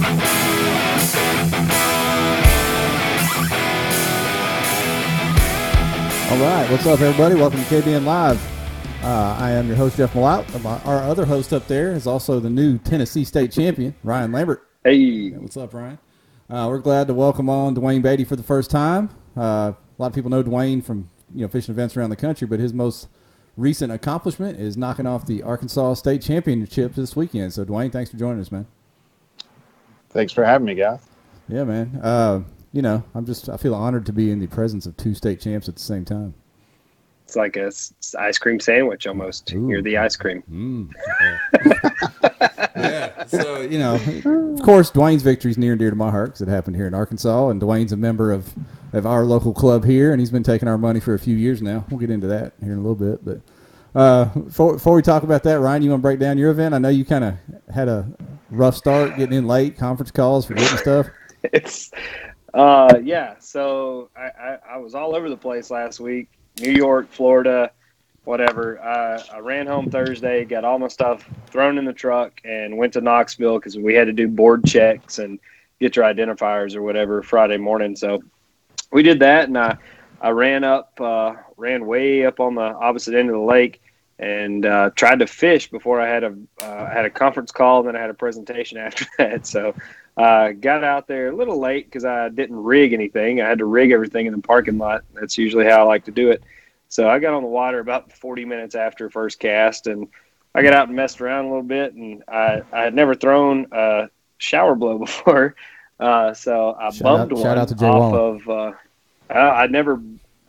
All right, what's up, everybody? Welcome to KBN Live. Uh, I am your host, Jeff Malaut. Our other host up there is also the new Tennessee State champion, Ryan Lambert. Hey. What's up, Ryan? Uh, we're glad to welcome on Dwayne Beatty for the first time. Uh, a lot of people know Dwayne from you know fishing events around the country, but his most recent accomplishment is knocking off the Arkansas State Championship this weekend. So, Dwayne, thanks for joining us, man. Thanks for having me, guys. Yeah, man. Uh, you know, I'm just I feel honored to be in the presence of two state champs at the same time. It's like a ice cream sandwich almost. Ooh. You're the ice cream. Mm. yeah. So you know, of course, Dwayne's victory is near and dear to my heart because it happened here in Arkansas, and Dwayne's a member of of our local club here, and he's been taking our money for a few years now. We'll get into that here in a little bit, but. Uh, before, before we talk about that, Ryan, you want to break down your event? I know you kind of had a rough start getting in late, conference calls, forgetting stuff. It's uh, yeah. So I, I, I, was all over the place last week. New York, Florida, whatever. Uh, I ran home Thursday, got all my stuff thrown in the truck, and went to Knoxville because we had to do board checks and get your identifiers or whatever Friday morning. So we did that, and I I ran up, uh, ran way up on the opposite end of the lake, and uh, tried to fish before I had a uh, had a conference call. And then I had a presentation after that. So uh, got out there a little late because I didn't rig anything. I had to rig everything in the parking lot. That's usually how I like to do it. So I got on the water about 40 minutes after first cast, and I got out and messed around a little bit. And I, I had never thrown a shower blow before, uh, so I shout bumped out, one out off Wallen. of. Uh, I, I'd never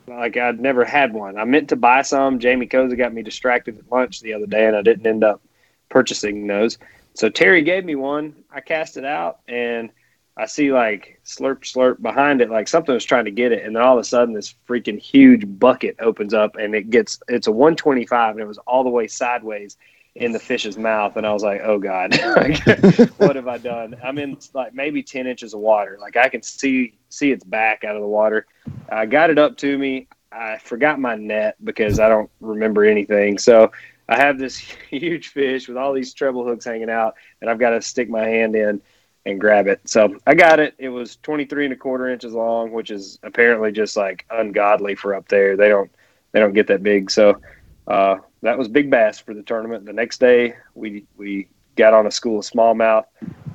like I'd never had one. I meant to buy some. Jamie Koza got me distracted at lunch the other day, and I didn't end up purchasing those. So Terry gave me one. I cast it out and I see like slurp slurp behind it, like something was trying to get it, and then all of a sudden this freaking huge bucket opens up and it gets it's a 125 and it was all the way sideways in the fish's mouth, and I was like, oh god, what have I done? I'm in like maybe 10 inches of water, like I can see see its back out of the water. I got it up to me. I forgot my net because I don't remember anything, so I have this huge fish with all these treble hooks hanging out, and I've got to stick my hand in and grab it. So I got it. It was 23 and a quarter inches long, which is apparently just like ungodly for up there. They don't they don't get that big. So uh, that was big bass for the tournament. The next day we we got on a school of smallmouth.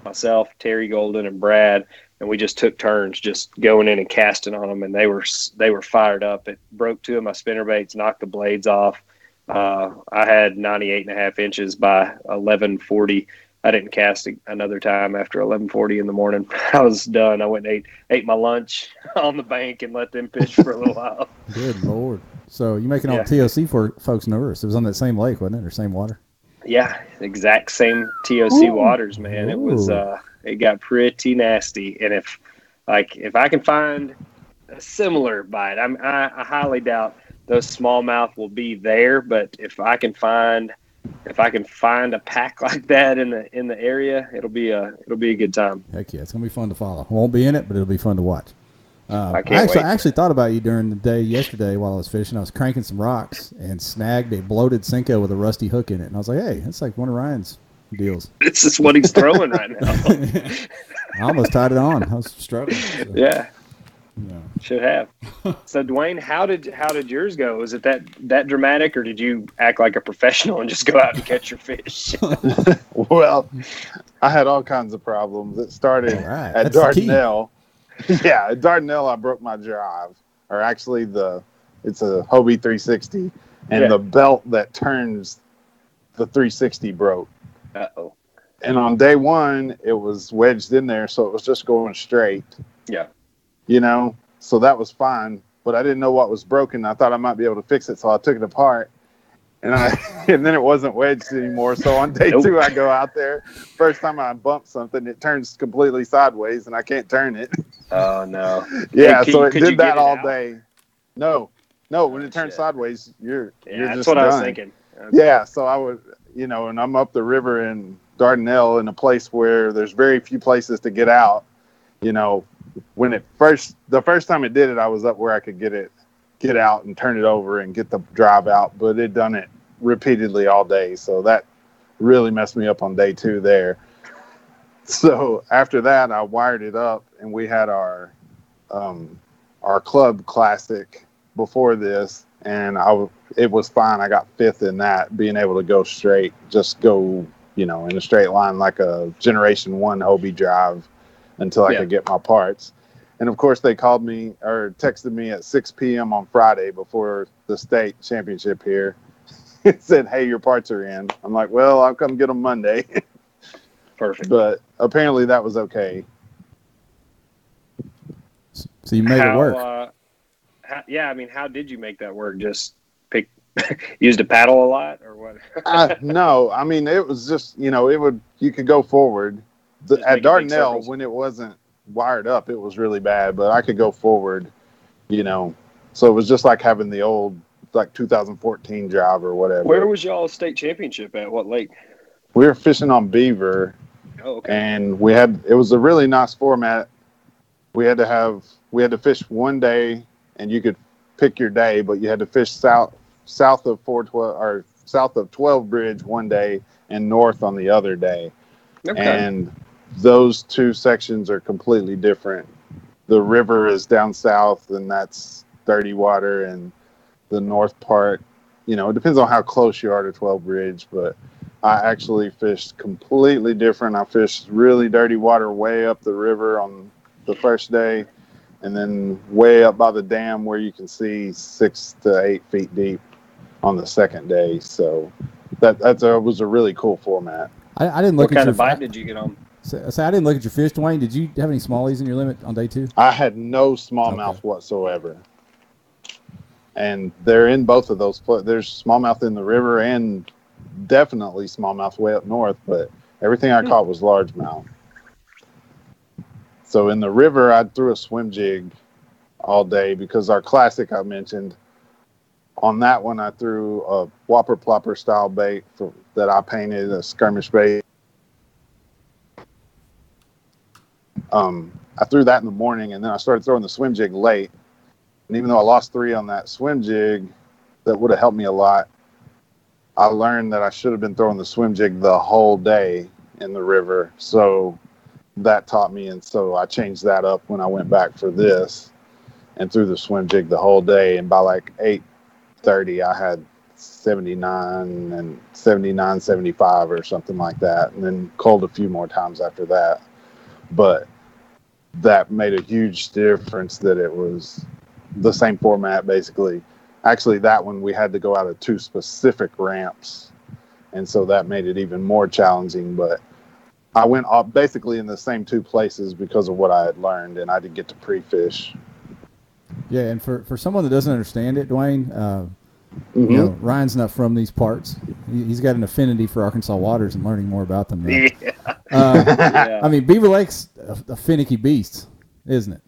Myself, Terry Golden, and Brad, and we just took turns just going in and casting on them, and they were they were fired up. It broke two of my spinner baits, knocked the blades off. Uh, I had 98 and a half inches by 1140. I didn't cast another time after 1140 in the morning. I was done. I went and ate, ate my lunch on the bank and let them fish for a little while. Good Lord. So you making all yeah. TOC for folks nervous. It was on that same lake, wasn't it? Or same water? Yeah, exact same TOC Ooh. waters, man. Ooh. It was, uh, it got pretty nasty. And if, like, if I can find a similar bite, I'm, I, I highly doubt those smallmouth will be there. But if I can find if I can find a pack like that in the in the area, it'll be a it'll be a good time. Heck yeah, it's gonna be fun to follow. I won't be in it, but it'll be fun to watch. Uh, I, I, actually, I actually thought about you during the day yesterday while I was fishing. I was cranking some rocks and snagged a bloated Senko with a rusty hook in it, and I was like, "Hey, that's like one of Ryan's deals." This is what he's throwing right now. I almost tied it on. I was struggling. So. Yeah, yeah. Should have. so Dwayne, how did how did yours go? Was it that that dramatic, or did you act like a professional and just go out and catch your fish? well, I had all kinds of problems. It started right. at That's Dardanelle. yeah, at Dardanelle, I broke my drive, or actually the it's a Hobie 360, and yeah. the belt that turns the 360 broke. Uh oh. And on day one, it was wedged in there, so it was just going straight. Yeah you know, so that was fine. But I didn't know what was broken. I thought I might be able to fix it, so I took it apart, and I and then it wasn't wedged anymore. So on day nope. two, I go out there. First time I bump something, it turns completely sideways, and I can't turn it. Oh no! yeah, so it did that all out? day. No, no, when it turns Shit. sideways, you're yeah, you're that's what done. I was thinking. Yeah, so I would, you know, and I'm up the river in Dardanelle in a place where there's very few places to get out. You know, when it first the first time it did it, I was up where I could get it get out and turn it over and get the drive out, but it done it repeatedly all day. So that really messed me up on day two there. so after that, I wired it up, and we had our um, our club classic before this, and I it was fine. I got fifth in that, being able to go straight, just go you know in a straight line like a Generation One Hobie drive until I yeah. could get my parts. And of course, they called me or texted me at 6 p.m. on Friday before the state championship here. it said, "Hey, your parts are in." I'm like, "Well, I'll come get them Monday." Perfect. But apparently, that was okay. So you made how, it work. Uh, how, yeah, I mean, how did you make that work? Just pick, used a paddle a lot, or what? uh, no, I mean, it was just you know, it would you could go forward. The, at Dardanelle, when it wasn't wired up, it was really bad, but I could go forward, you know. So it was just like having the old like 2014 drive or whatever. Where was y'all state championship at? What lake? We were fishing on Beaver. Oh, okay. And we had it was a really nice format. We had to have we had to fish one day, and you could pick your day, but you had to fish south south of 412 or south of 12 Bridge one day and north on the other day. Okay. And those two sections are completely different. The river is down south, and that's dirty water, and the north part, you know, it depends on how close you are to 12 Bridge, but I actually fished completely different. I fished really dirty water way up the river on the first day, and then way up by the dam where you can see six to eight feet deep on the second day. So that that's a, was a really cool format. I, I didn't look what at kind your, of bite did you get on? So, so, I didn't look at your fish, Dwayne. Did you have any smallies in your limit on day two? I had no smallmouth okay. whatsoever, and they're in both of those. There's smallmouth in the river and definitely smallmouth way up north, but everything I hmm. caught was largemouth. So in the river, I threw a swim jig all day because our classic I mentioned on that one, I threw a whopper plopper style bait for, that I painted a skirmish bait. Um, I threw that in the morning, and then I started throwing the swim jig late. And even though I lost three on that swim jig, that would have helped me a lot. I learned that I should have been throwing the swim jig the whole day in the river. So that taught me. And so I changed that up when I went back for this and threw the swim jig the whole day. And by like 8.30, I had 79 and 79, 75 or something like that. And then cold a few more times after that. But that made a huge difference that it was the same format basically actually that one we had to go out of two specific ramps and so that made it even more challenging but i went off basically in the same two places because of what i had learned and i didn't get to pre-fish yeah and for, for someone that doesn't understand it dwayne uh, mm-hmm. you know ryan's not from these parts he, has got an affinity for arkansas waters and learning more about them yeah. Uh, yeah. i mean beaver lake's a, a finicky beast isn't it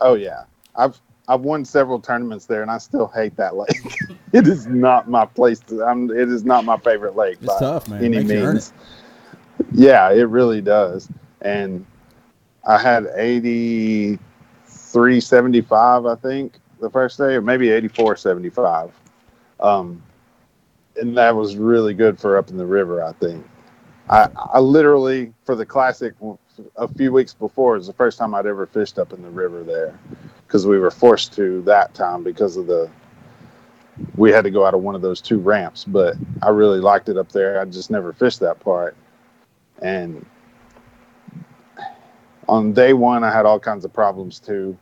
oh yeah i've I've won several tournaments there, and I still hate that lake. it is not my place. To, I'm, it is not my favorite lake it's by tough, man. any means. Yeah, it really does. And I had 83.75, I think, the first day, or maybe 84.75. Um, and that was really good for up in the river, I think. I, I literally, for the classic, a few weeks before, it was the first time I'd ever fished up in the river there because we were forced to that time because of the we had to go out of one of those two ramps but i really liked it up there i just never fished that part and on day one i had all kinds of problems too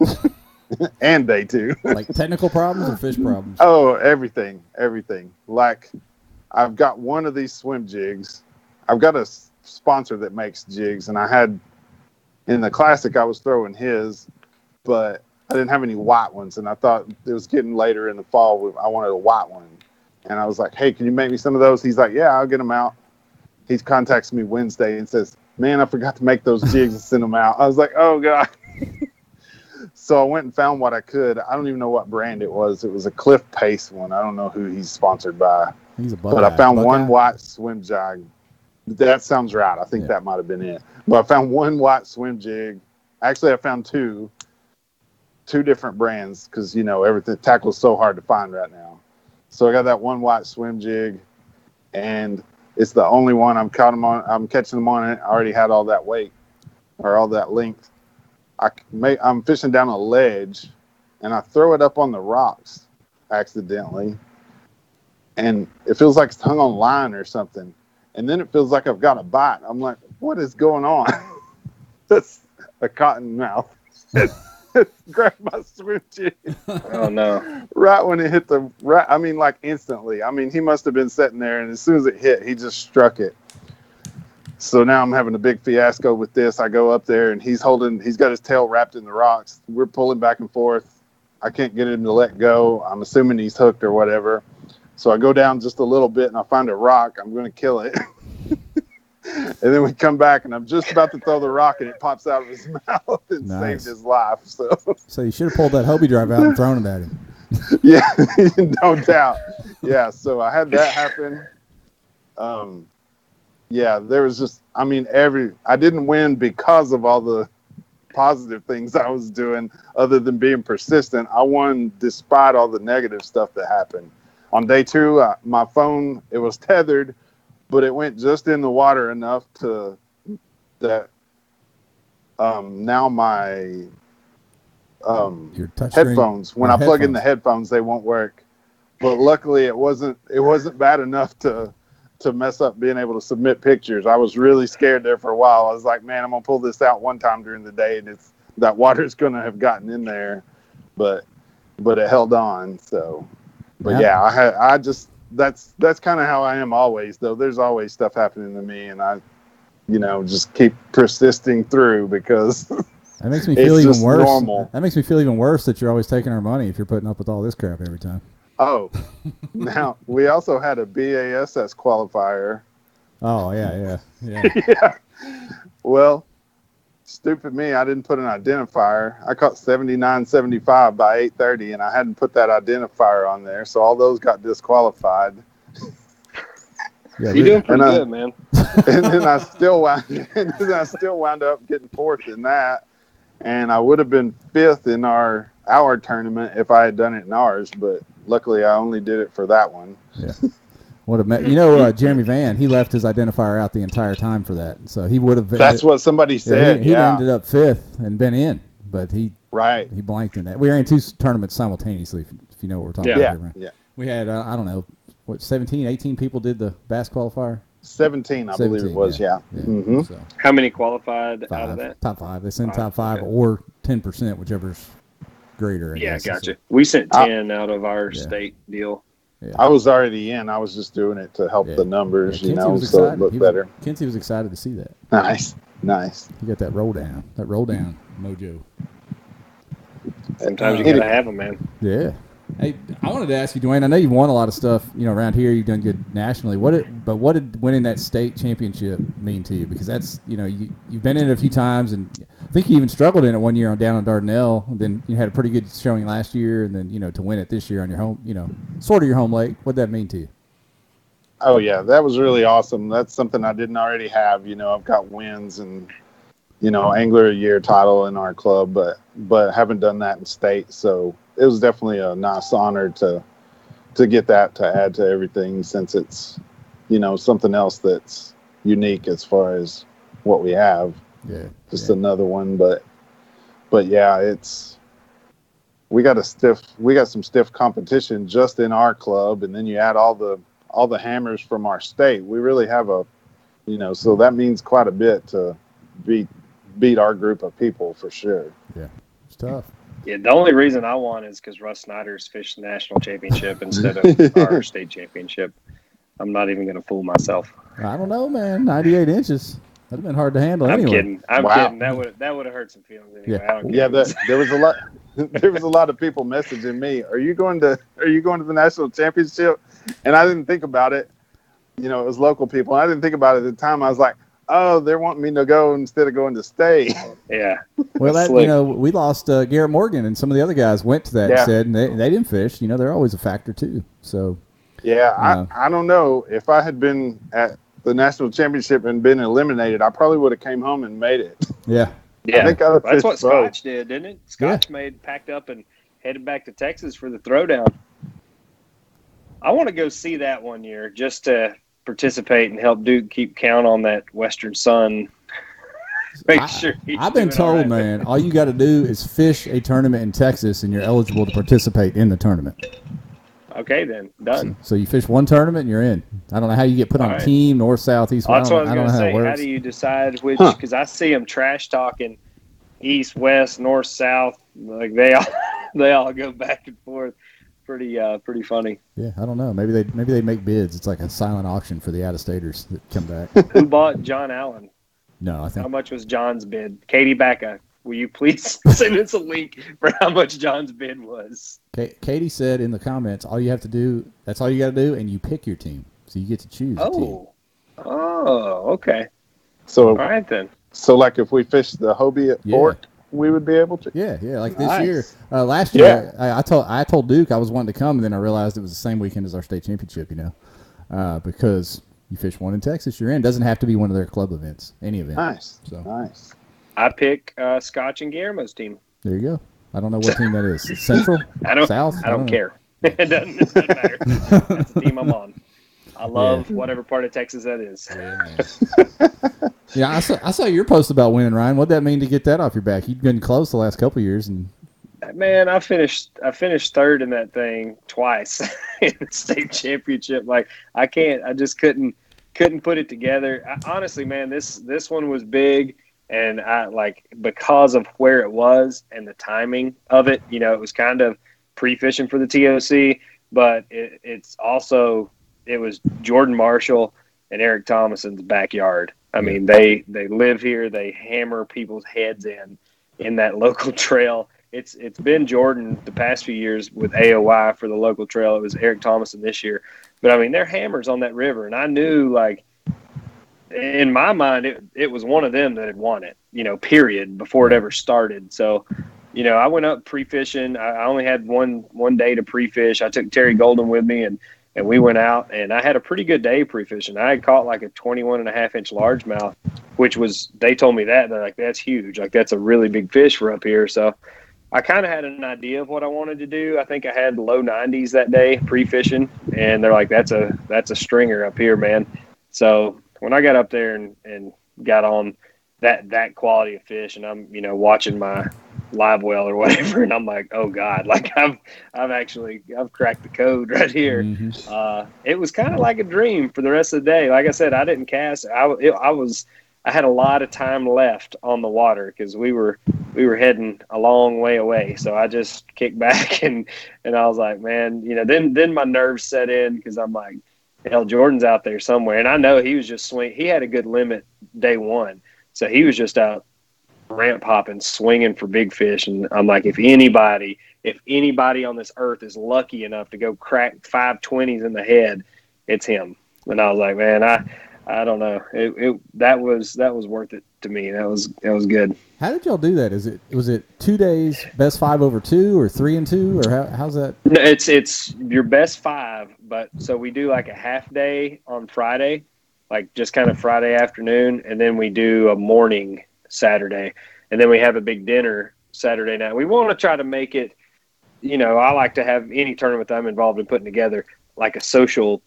and day two like technical problems or fish problems oh everything everything like i've got one of these swim jigs i've got a sponsor that makes jigs and i had in the classic i was throwing his but I didn't have any white ones, and I thought it was getting later in the fall. I wanted a white one, and I was like, "Hey, can you make me some of those?" He's like, "Yeah, I'll get them out." He contacts me Wednesday and says, "Man, I forgot to make those jigs and send them out." I was like, "Oh god." so I went and found what I could. I don't even know what brand it was. It was a Cliff Pace one. I don't know who he's sponsored by. He's a but I found one white swim jig. That sounds right. I think yeah. that might have been it. But I found one white swim jig. Actually, I found two two different brands because you know everything tackle is so hard to find right now. So I got that one white swim jig, and it's the only one I'm caught them on. I'm catching them on. It. I already had all that weight or all that length. I may, I'm fishing down a ledge, and I throw it up on the rocks accidentally, and it feels like it's hung on line or something. And then it feels like I've got a bite. I'm like, what is going on? That's a cottonmouth. grabbed my swim jig. Oh no! right when it hit the right, I mean, like instantly. I mean, he must have been sitting there, and as soon as it hit, he just struck it. So now I'm having a big fiasco with this. I go up there, and he's holding. He's got his tail wrapped in the rocks. We're pulling back and forth. I can't get him to let go. I'm assuming he's hooked or whatever. So I go down just a little bit, and I find a rock. I'm going to kill it. and then we come back, and I'm just about to throw the rock, and it pops out of his mouth and nice. saved his life. So, so you should have pulled that Hobie drive out and thrown it at him. yeah, no doubt. Yeah, so I had that happen. Um, yeah, there was just, I mean, every I didn't win because of all the positive things I was doing, other than being persistent. I won despite all the negative stuff that happened. On day two, uh, my phone it was tethered but it went just in the water enough to that um, now my um, headphones when I plug in the headphones they won't work. But luckily it wasn't it wasn't bad enough to to mess up being able to submit pictures. I was really scared there for a while. I was like, man, I'm gonna pull this out one time during the day and it's that water's gonna have gotten in there. But but it held on. So but yeah, yeah I had I just that's that's kind of how I am always. Though there's always stuff happening to me, and I, you know, just keep persisting through because that makes me feel even worse. Normal. That makes me feel even worse that you're always taking our money if you're putting up with all this crap every time. Oh, now we also had a BASS qualifier. Oh yeah, yeah, yeah. yeah. Well, stupid me, I didn't put an identifier. I caught 79.75 by 8:30, and I hadn't put that identifier on there, so all those got disqualified. Yeah, You're doing pretty good, man. and then I still wound, and then I still wound up getting fourth in that, and I would have been fifth in our our tournament if I had done it in ours, but luckily I only did it for that one. Yeah. What a you know uh, Jeremy Van he left his identifier out the entire time for that, so he would have. That's what somebody said. Yeah, he, yeah. ended up fifth and been in, but he right he blanked in that. We ran two tournaments simultaneously, if, if you know what we're talking yeah. about. Yeah, yeah. We had uh, I don't know what 17, 18 people did the bass qualifier. 17, I 17, believe it was. Yeah. yeah. Mm-hmm. So, How many qualified five, out of that? Top five. They sent top five okay. or ten percent, whichever's greater. I yeah, guess. gotcha. We sent ten I, out of our state deal. Yeah. I was already in. I was just doing it to help yeah. the numbers, yeah, you know, so it looked better. Kinsey was excited to see that. Nice, nice. You got that roll down, that roll down mojo. Sometimes uh, you gotta have them, man. Yeah. Hey, I wanted to ask you, Dwayne. I know you've won a lot of stuff, you know, around here. You've done good nationally. What, did, but what did winning that state championship mean to you? Because that's, you know, you you've been in it a few times, and I think you even struggled in it one year on down on Dardanelle. And then you had a pretty good showing last year, and then you know to win it this year on your home, you know, sort of your home lake. What that mean to you? Oh yeah, that was really awesome. That's something I didn't already have. You know, I've got wins and you know angler of the year title in our club, but but haven't done that in state. So it was definitely a nice honor to to get that to add to everything since it's you know something else that's unique as far as what we have. Yeah. Just yeah. another one, but but yeah, it's we got a stiff we got some stiff competition just in our club and then you add all the all the hammers from our state. We really have a you know, so that means quite a bit to beat beat our group of people for sure. Yeah. It's tough. Yeah, the only reason I won is because Russ Snyder's fished the national championship instead of our state championship. I'm not even going to fool myself. I don't know, man. 98 inches. That'd have been hard to handle. I'm anyway. kidding. I'm wow. kidding. That would that would have hurt some feelings anyway. Yeah, yeah. That, there was a lot. there was a lot of people messaging me. Are you going to Are you going to the national championship? And I didn't think about it. You know, it was local people. I didn't think about it at the time. I was like, oh, they're wanting me to go instead of going to stay. Yeah. Well, that you know, we lost uh, Garrett Morgan, and some of the other guys went to that yeah. said, and they, they didn't fish. You know, they're always a factor too. So. Yeah, I, I don't know if I had been at the national championship and been eliminated, I probably would have came home and made it. Yeah. Yeah. That's what Scotch did, didn't it? Scotch yeah. made packed up and headed back to Texas for the throwdown. I want to go see that one year just to participate and help Duke keep count on that Western Sun. Make sure I, have been told, right. man, all you got to do is fish a tournament in Texas, and you're eligible to participate in the tournament. Okay, then done. So, so, you fish one tournament and you're in. I don't know how you get put on right. a team, north, south, east. That's what I was going to say. How, how, do you decide which? Because huh. I see them trash talking east, west, north, south. Like they all they all go back and forth. Pretty uh, pretty funny. Yeah, I don't know. Maybe they maybe they make bids. It's like a silent auction for the out of staters that come back. Who bought John Allen? No, I think. How much was John's bid? Katie Backa, will you please send us a link for how much John's bid was? Katie said in the comments, all you have to do, that's all you got to do, and you pick your team. So you get to choose. Oh, oh, okay. So all right then. So like if we fish the Hobie at yeah. Fort, we would be able to. Yeah, yeah. Like this nice. year, uh, last year, yeah. I, I, told I told Duke I was wanting to come, and then I realized it was the same weekend as our state championship. You know, uh, because you fish one in Texas, you're in. Doesn't have to be one of their club events, any event. Nice. So nice. I pick uh, Scotch and Guillermo's team. There you go. I don't know what team that is. Central? I don't. South? I don't, I don't care. it, doesn't, it doesn't matter. That's the team I'm on. I love yeah. whatever part of Texas that is. Yeah, yeah, I saw I saw your post about winning, Ryan. What'd that mean to get that off your back? You've been close the last couple years, and man, I finished I finished third in that thing twice in the state championship. Like I can't, I just couldn't couldn't put it together. I, honestly, man, this this one was big, and I like because of where it was and the timing of it. You know, it was kind of pre fishing for the TOC, but it, it's also it was Jordan Marshall and Eric Thomason's backyard. I mean, they they live here. They hammer people's heads in in that local trail. It's it's been Jordan the past few years with AOY for the local trail. It was Eric Thomason this year. But I mean, they're hammers on that river, and I knew like in my mind it, it was one of them that had won it. You know, period before it ever started. So, you know, I went up pre fishing. I, I only had one one day to pre fish. I took Terry Golden with me, and and we went out and I had a pretty good day pre fishing. I had caught like a 21 and a half inch largemouth, which was, they told me that. They're like, that's huge. Like, that's a really big fish for up here. So I kind of had an idea of what I wanted to do. I think I had low 90s that day pre-fishing, and they're like, "That's a that's a stringer up here, man." So when I got up there and, and got on that that quality of fish, and I'm you know watching my live well or whatever, and I'm like, "Oh God!" Like I've I've actually I've cracked the code right here. Mm-hmm. Uh, it was kind of like a dream for the rest of the day. Like I said, I didn't cast. I it, I was I had a lot of time left on the water because we were we were heading a long way away. So I just kicked back and and I was like, man, you know, then then my nerves set in because I'm like, hell, Jordan's out there somewhere, and I know he was just swing. He had a good limit day one, so he was just out ramp hopping, swinging for big fish. And I'm like, if anybody, if anybody on this earth is lucky enough to go crack five twenties in the head, it's him. And I was like, man, I I don't know. It, it that was that was worth it to me. That was that was good. How did y'all do that? Is it was it two days best five over two or three and two or how, how's that? No, it's it's your best five, but so we do like a half day on Friday, like just kind of Friday afternoon, and then we do a morning Saturday, and then we have a big dinner Saturday night. We want to try to make it. You know, I like to have any tournament that I'm involved in putting together like a social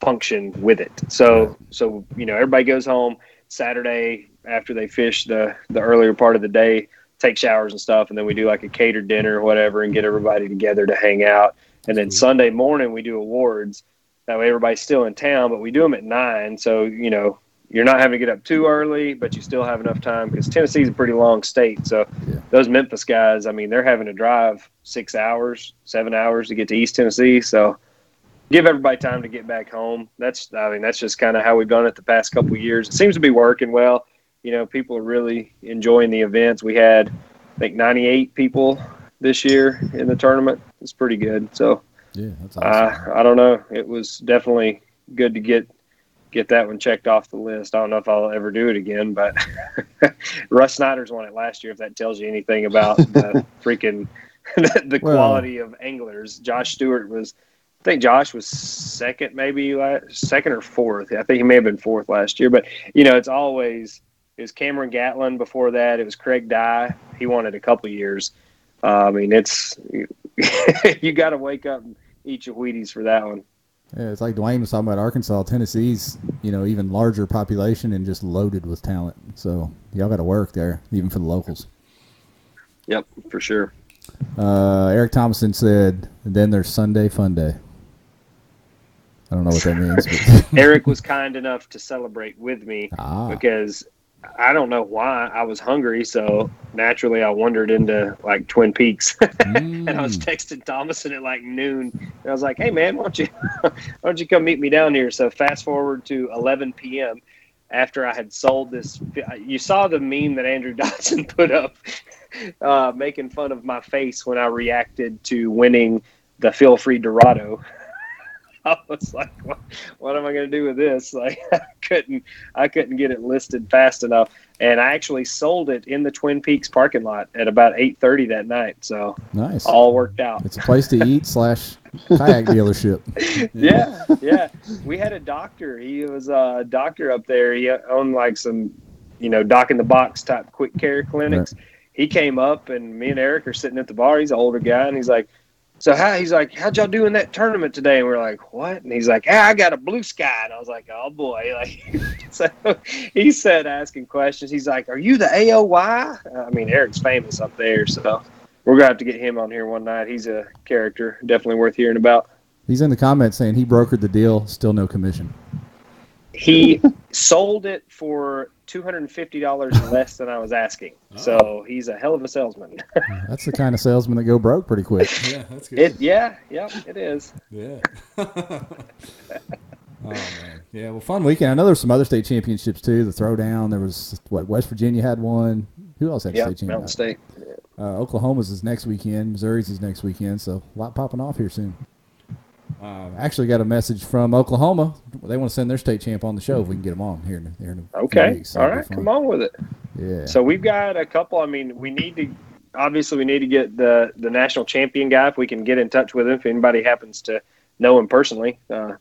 function with it. So so you know everybody goes home Saturday after they fish the the earlier part of the day, take showers and stuff, and then we do like a catered dinner or whatever, and get everybody together to hang out. And then Sunday morning we do awards. That way everybody's still in town, but we do them at nine. So you know you're not having to get up too early, but you still have enough time because Tennessee's a pretty long state. So yeah. those Memphis guys, I mean, they're having to drive six hours, seven hours to get to East Tennessee. So give everybody time to get back home. That's I mean that's just kind of how we've done it the past couple years. It seems to be working well. You know, people are really enjoying the events. We had I think 98 people this year in the tournament. It's pretty good. So yeah, that's awesome. I don't know. It was definitely good to get get that one checked off the list. I don't know if I'll ever do it again, but Russ Snyder's won it last year. If that tells you anything about the freaking the well, quality of anglers, Josh Stewart was I think Josh was second, maybe last, second or fourth. I think he may have been fourth last year. But you know, it's always it was Cameron Gatlin before that. It was Craig Dye. He won it a couple years. Uh, I mean, it's you got to wake up and eat your Wheaties for that one. Yeah, it's like Dwayne was talking about Arkansas, Tennessee's, you know, even larger population and just loaded with talent. So y'all got to work there, even for the locals. Yep, for sure. Uh, Eric Thomason said, then there's Sunday Fun Day. I don't know what that means. Eric was kind enough to celebrate with me ah. because I don't know why I was hungry, so naturally I wandered into like Twin Peaks, mm. and I was mm. texting Thomason at like noon, and I was like, "Hey man, why don't you why don't you come meet me down here?" So fast forward to 11 p.m. after I had sold this. You saw the meme that Andrew Dodson put up, uh, making fun of my face when I reacted to winning the Feelfree Dorado. I was like, what, what am I going to do with this? Like, I couldn't, I couldn't get it listed fast enough, and I actually sold it in the Twin Peaks parking lot at about eight thirty that night. So nice, all worked out. It's a place to eat slash kayak dealership. Yeah. yeah, yeah. We had a doctor. He was a doctor up there. He owned like some, you know, dock in the box type quick care clinics. Right. He came up, and me and Eric are sitting at the bar. He's an older guy, and he's like so how he's like, how'd y'all do in that tournament today? And we are like, what? And he's like, ah, I got a blue sky. And I was like, oh boy. Like, so he said, asking questions. He's like, are you the AOY? I mean, Eric's famous up there, so we're gonna have to get him on here one night. He's a character, definitely worth hearing about. He's in the comments saying he brokered the deal, still no commission. He sold it for two hundred and fifty dollars less than I was asking. Oh. So he's a hell of a salesman. that's the kind of salesman that go broke pretty quick. Yeah, that's good. It, yeah, yeah, it is. Yeah. oh man, yeah. Well, fun weekend. I know there's some other state championships too. The throwdown. There was what West Virginia had one. Who else had yep, state championship? Mountain State. Uh, Oklahoma's is next weekend. Missouri's is next weekend. So a lot popping off here soon. Uh, actually, got a message from Oklahoma. They want to send their state champ on the show if we can get them on here in, here in okay. Weeks, All right, come on with it. Yeah. So we've got a couple. I mean, we need to obviously we need to get the the national champion guy if we can get in touch with him. If anybody happens to know him personally, uh,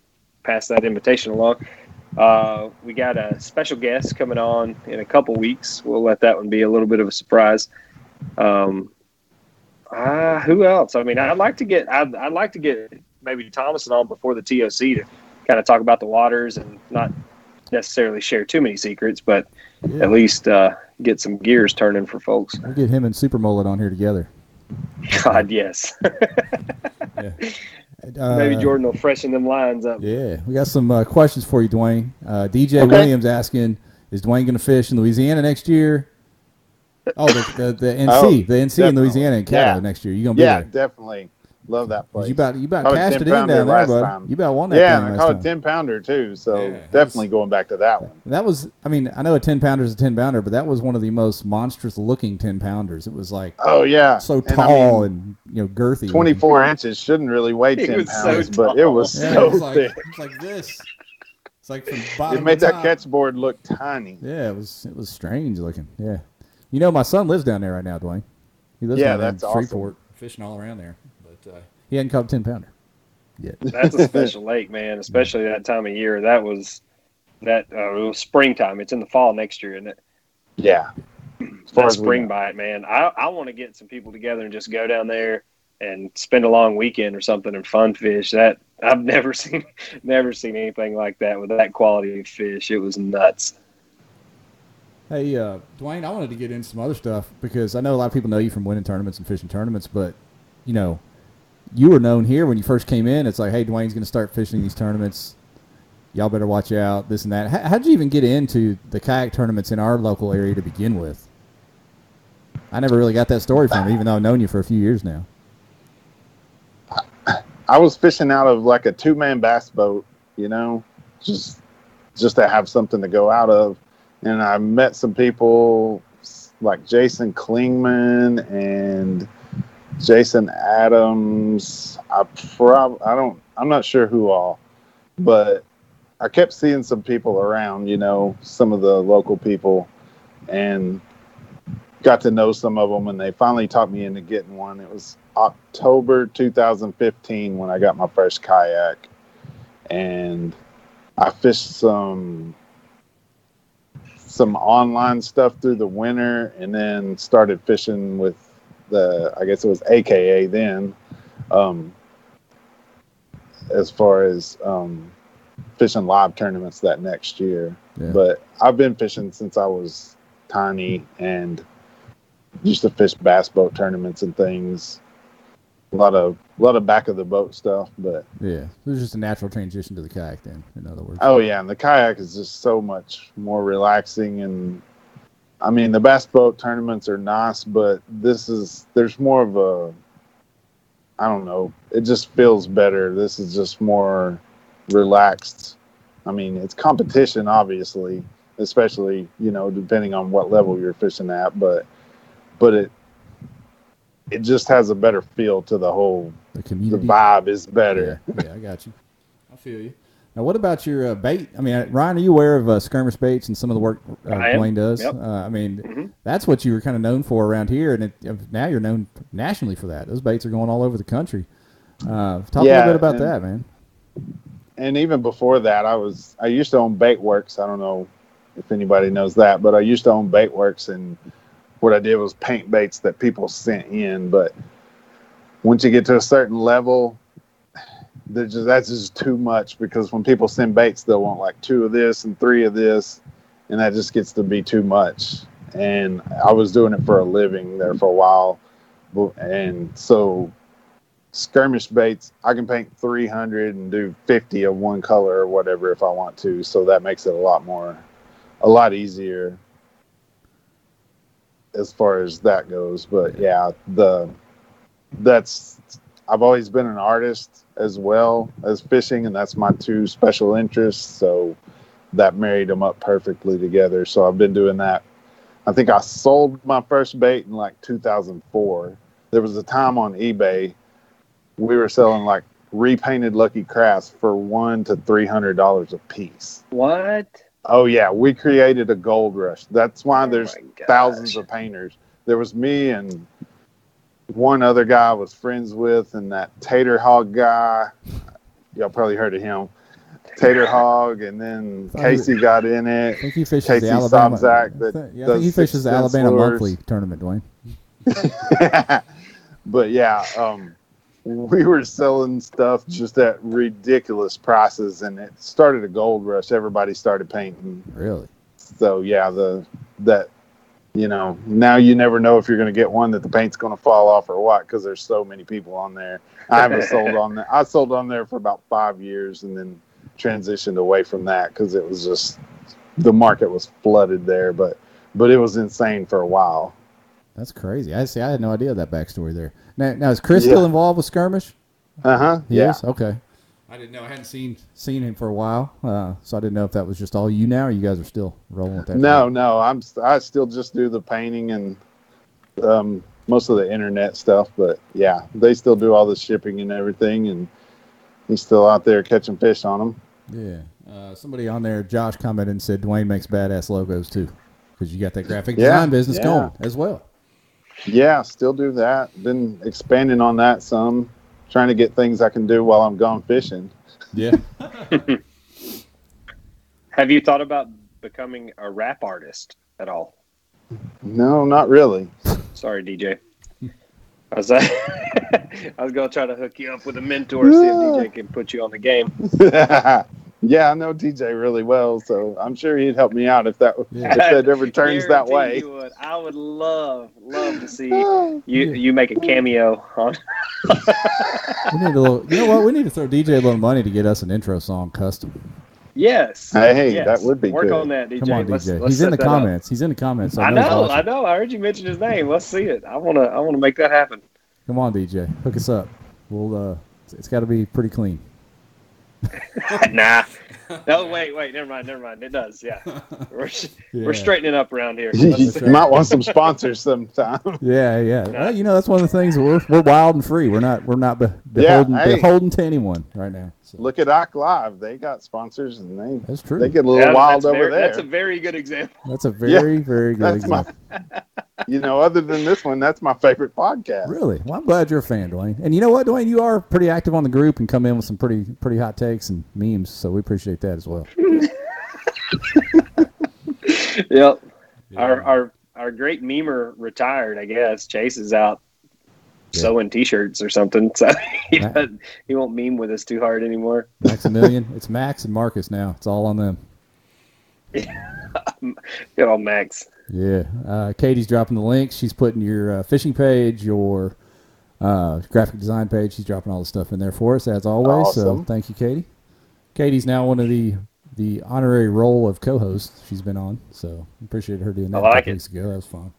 pass that invitation along. Uh, we got a special guest coming on in a couple weeks. We'll let that one be a little bit of a surprise. Um, uh, who else? I mean, I'd like to get I'd, I'd like to get maybe Thomason on before the TOC to kind of talk about the waters and not necessarily share too many secrets, but yeah. at least uh, get some gears turning for folks. We'll get him and Super Mullet on here together. God, yes. yeah. uh, Maybe Jordan will freshen them lines up. Yeah, we got some uh, questions for you, Dwayne. Uh, DJ okay. Williams asking, "Is Dwayne going to fish in Louisiana next year?" Oh, the, the, the NC, oh, the NC definitely. in Louisiana and Canada yeah. next year. You gonna be yeah, there? Yeah, definitely. Love that place. You about you about cashed it in down there, bud. Time. You about won that. Yeah, and I caught a ten pounder too. So yeah, definitely going back to that one. That was, I mean, I know a ten pounder is a ten pounder, but that was one of the most monstrous looking ten pounders. It was like, oh yeah, so tall and, I mean, and you know girthy. Twenty four inches shouldn't really weigh ten pounds, so but it was yeah, so it was like, thick. It was like this. It's like from bottom. It made that catch board look tiny. Yeah, it was it was strange looking. Yeah, you know, my son lives down there right now, Dwayne. He lives yeah, down that's in Freeport, awesome. fishing all around there. But he hadn't caught a ten pounder yet. That's a special lake, man. Especially that time of year. That was that uh, it was springtime. It's in the fall next year, isn't it? Yeah. That spring bite, man. I I want to get some people together and just go down there and spend a long weekend or something and fun fish. That I've never seen never seen anything like that with that quality of fish. It was nuts. Hey, uh, Dwayne, I wanted to get into some other stuff because I know a lot of people know you from winning tournaments and fishing tournaments, but you know, you were known here when you first came in. It's like, hey, Dwayne's going to start fishing these tournaments. Y'all better watch out. This and that. How, how'd you even get into the kayak tournaments in our local area to begin with? I never really got that story from you, even though I've known you for a few years now. I was fishing out of like a two man bass boat, you know, just just to have something to go out of. And I met some people like Jason Klingman and Jason Adams. I prob I don't I'm not sure who all, but I kept seeing some people around, you know, some of the local people and got to know some of them and they finally talked me into getting one. It was October 2015 when I got my first kayak and I fished some some online stuff through the winter and then started fishing with the I guess it was AKA then. Um, as far as um, fishing live tournaments that next year. Yeah. But I've been fishing since I was tiny and used to fish bass boat tournaments and things. A lot of a lot of back of the boat stuff, but yeah, it was just a natural transition to the kayak. Then, in other words. Oh yeah, and the kayak is just so much more relaxing, and I mean the bass boat tournaments are nice, but this is there's more of a I don't know. It just feels better. This is just more relaxed. I mean, it's competition, obviously, especially you know depending on what level you're fishing at, but but it it just has a better feel to the whole. The community. The vibe is better. Yeah, yeah I got you. I feel you. Now, what about your uh, bait? I mean, Ryan, are you aware of uh, skirmish baits and some of the work uh, Dwayne does? Yep. Uh, I mean, mm-hmm. that's what you were kind of known for around here, and it, now you're known nationally for that. Those baits are going all over the country. Uh, talk yeah, a little bit about and, that, man. And even before that, I was I used to own Baitworks. I don't know if anybody knows that, but I used to own Baitworks, and what I did was paint baits that people sent in. But once you get to a certain level, just, that's just too much because when people send baits, they'll want like two of this and three of this, and that just gets to be too much. And I was doing it for a living there for a while, and so skirmish baits, I can paint 300 and do 50 of one color or whatever if I want to. So that makes it a lot more, a lot easier as far as that goes. But yeah, the that's I've always been an artist as well as fishing, and that's my two special interests. So that married them up perfectly together. So I've been doing that. I think I sold my first bait in like 2004. There was a time on eBay we were selling like repainted Lucky Crafts for one to three hundred dollars a piece. What? Oh yeah, we created a gold rush. That's why oh there's thousands of painters. There was me and one other guy I was friends with, and that Tater Hog guy. Y'all probably heard of him. Tater Hog, and then Casey got in it. I think he fishes Casey the Alabama. that yeah, I think he fishes the Alabama lures. monthly tournament, Dwayne. but yeah, um, we were selling stuff just at ridiculous prices, and it started a gold rush. Everybody started painting. Really? So yeah, the that you know, now you never know if you're going to get one that the paint's going to fall off or what because there's so many people on there. I haven't sold on there. I sold on there for about five years and then transitioned away from that because it was just the market was flooded there. But but it was insane for a while. That's crazy. I see. I had no idea that backstory there. Now, now is Chris yeah. still involved with skirmish? Uh huh. Yes. Yeah. Okay. I didn't know. I hadn't seen seen him for a while, uh, so I didn't know if that was just all you now, or you guys are still rolling with that. No, no, I'm I still just do the painting and um, most of the internet stuff, but yeah, they still do all the shipping and everything, and he's still out there catching fish on them. Yeah, uh, somebody on there, Josh, commented and said Dwayne makes badass logos too, because you got that graphic design yeah, business yeah. going as well. Yeah, still do that. Been expanding on that some trying to get things I can do while I'm gone fishing. Yeah. Have you thought about becoming a rap artist at all? No, not really. Sorry, DJ. I was, I was gonna try to hook you up with a mentor, see if DJ can put you on the game. Yeah, I know DJ really well, so I'm sure he'd help me out if that yeah. if that ever turns that way. Would. I would love love to see you you make a cameo on. we need a little. You know what? We need to throw DJ a little money to get us an intro song custom. Yes. Hey, yes. that would be Work good. on that, DJ. Come on, DJ. Let's, let's He's in the comments. Up. He's in the comments. So I, know. I know. I heard you mention his name. Let's see it. I wanna. I wanna make that happen. Come on, DJ. Hook us up. We'll. uh It's got to be pretty clean. nah. No, wait, wait. Never mind. Never mind. It does. Yeah. We're, yeah. we're straightening up around here. you might want some sponsors sometime. Yeah, yeah. Well, you know, that's one of the things. We're we're wild and free. We're not we're not be, beholden yeah, hey, beholden to anyone right now. So. Look at Ock Live. They got sponsors, and they that's true. They get a little yeah, wild over very, there. That's a very good example. That's a very very good example. My, you know, other than this one, that's my favorite podcast. Really? Well, I'm glad you're a fan, Dwayne. And you know what, Dwayne, you are pretty active on the group and come in with some pretty pretty hot takes and memes. So we appreciate that as well. yep. Yeah. Our our our great memer retired. I guess Chase is out sewing T-shirts or something. So he doesn't, he won't meme with us too hard anymore. Maximilian, it's Max and Marcus now. It's all on them. Good old Max. Yeah, uh, Katie's dropping the links. She's putting your uh, fishing page, your uh, graphic design page. She's dropping all the stuff in there for us as always. Awesome. So thank you, Katie. Katie's now one of the the honorary role of co-host. She's been on, so appreciate her doing that. I like it. Weeks ago. That was fun.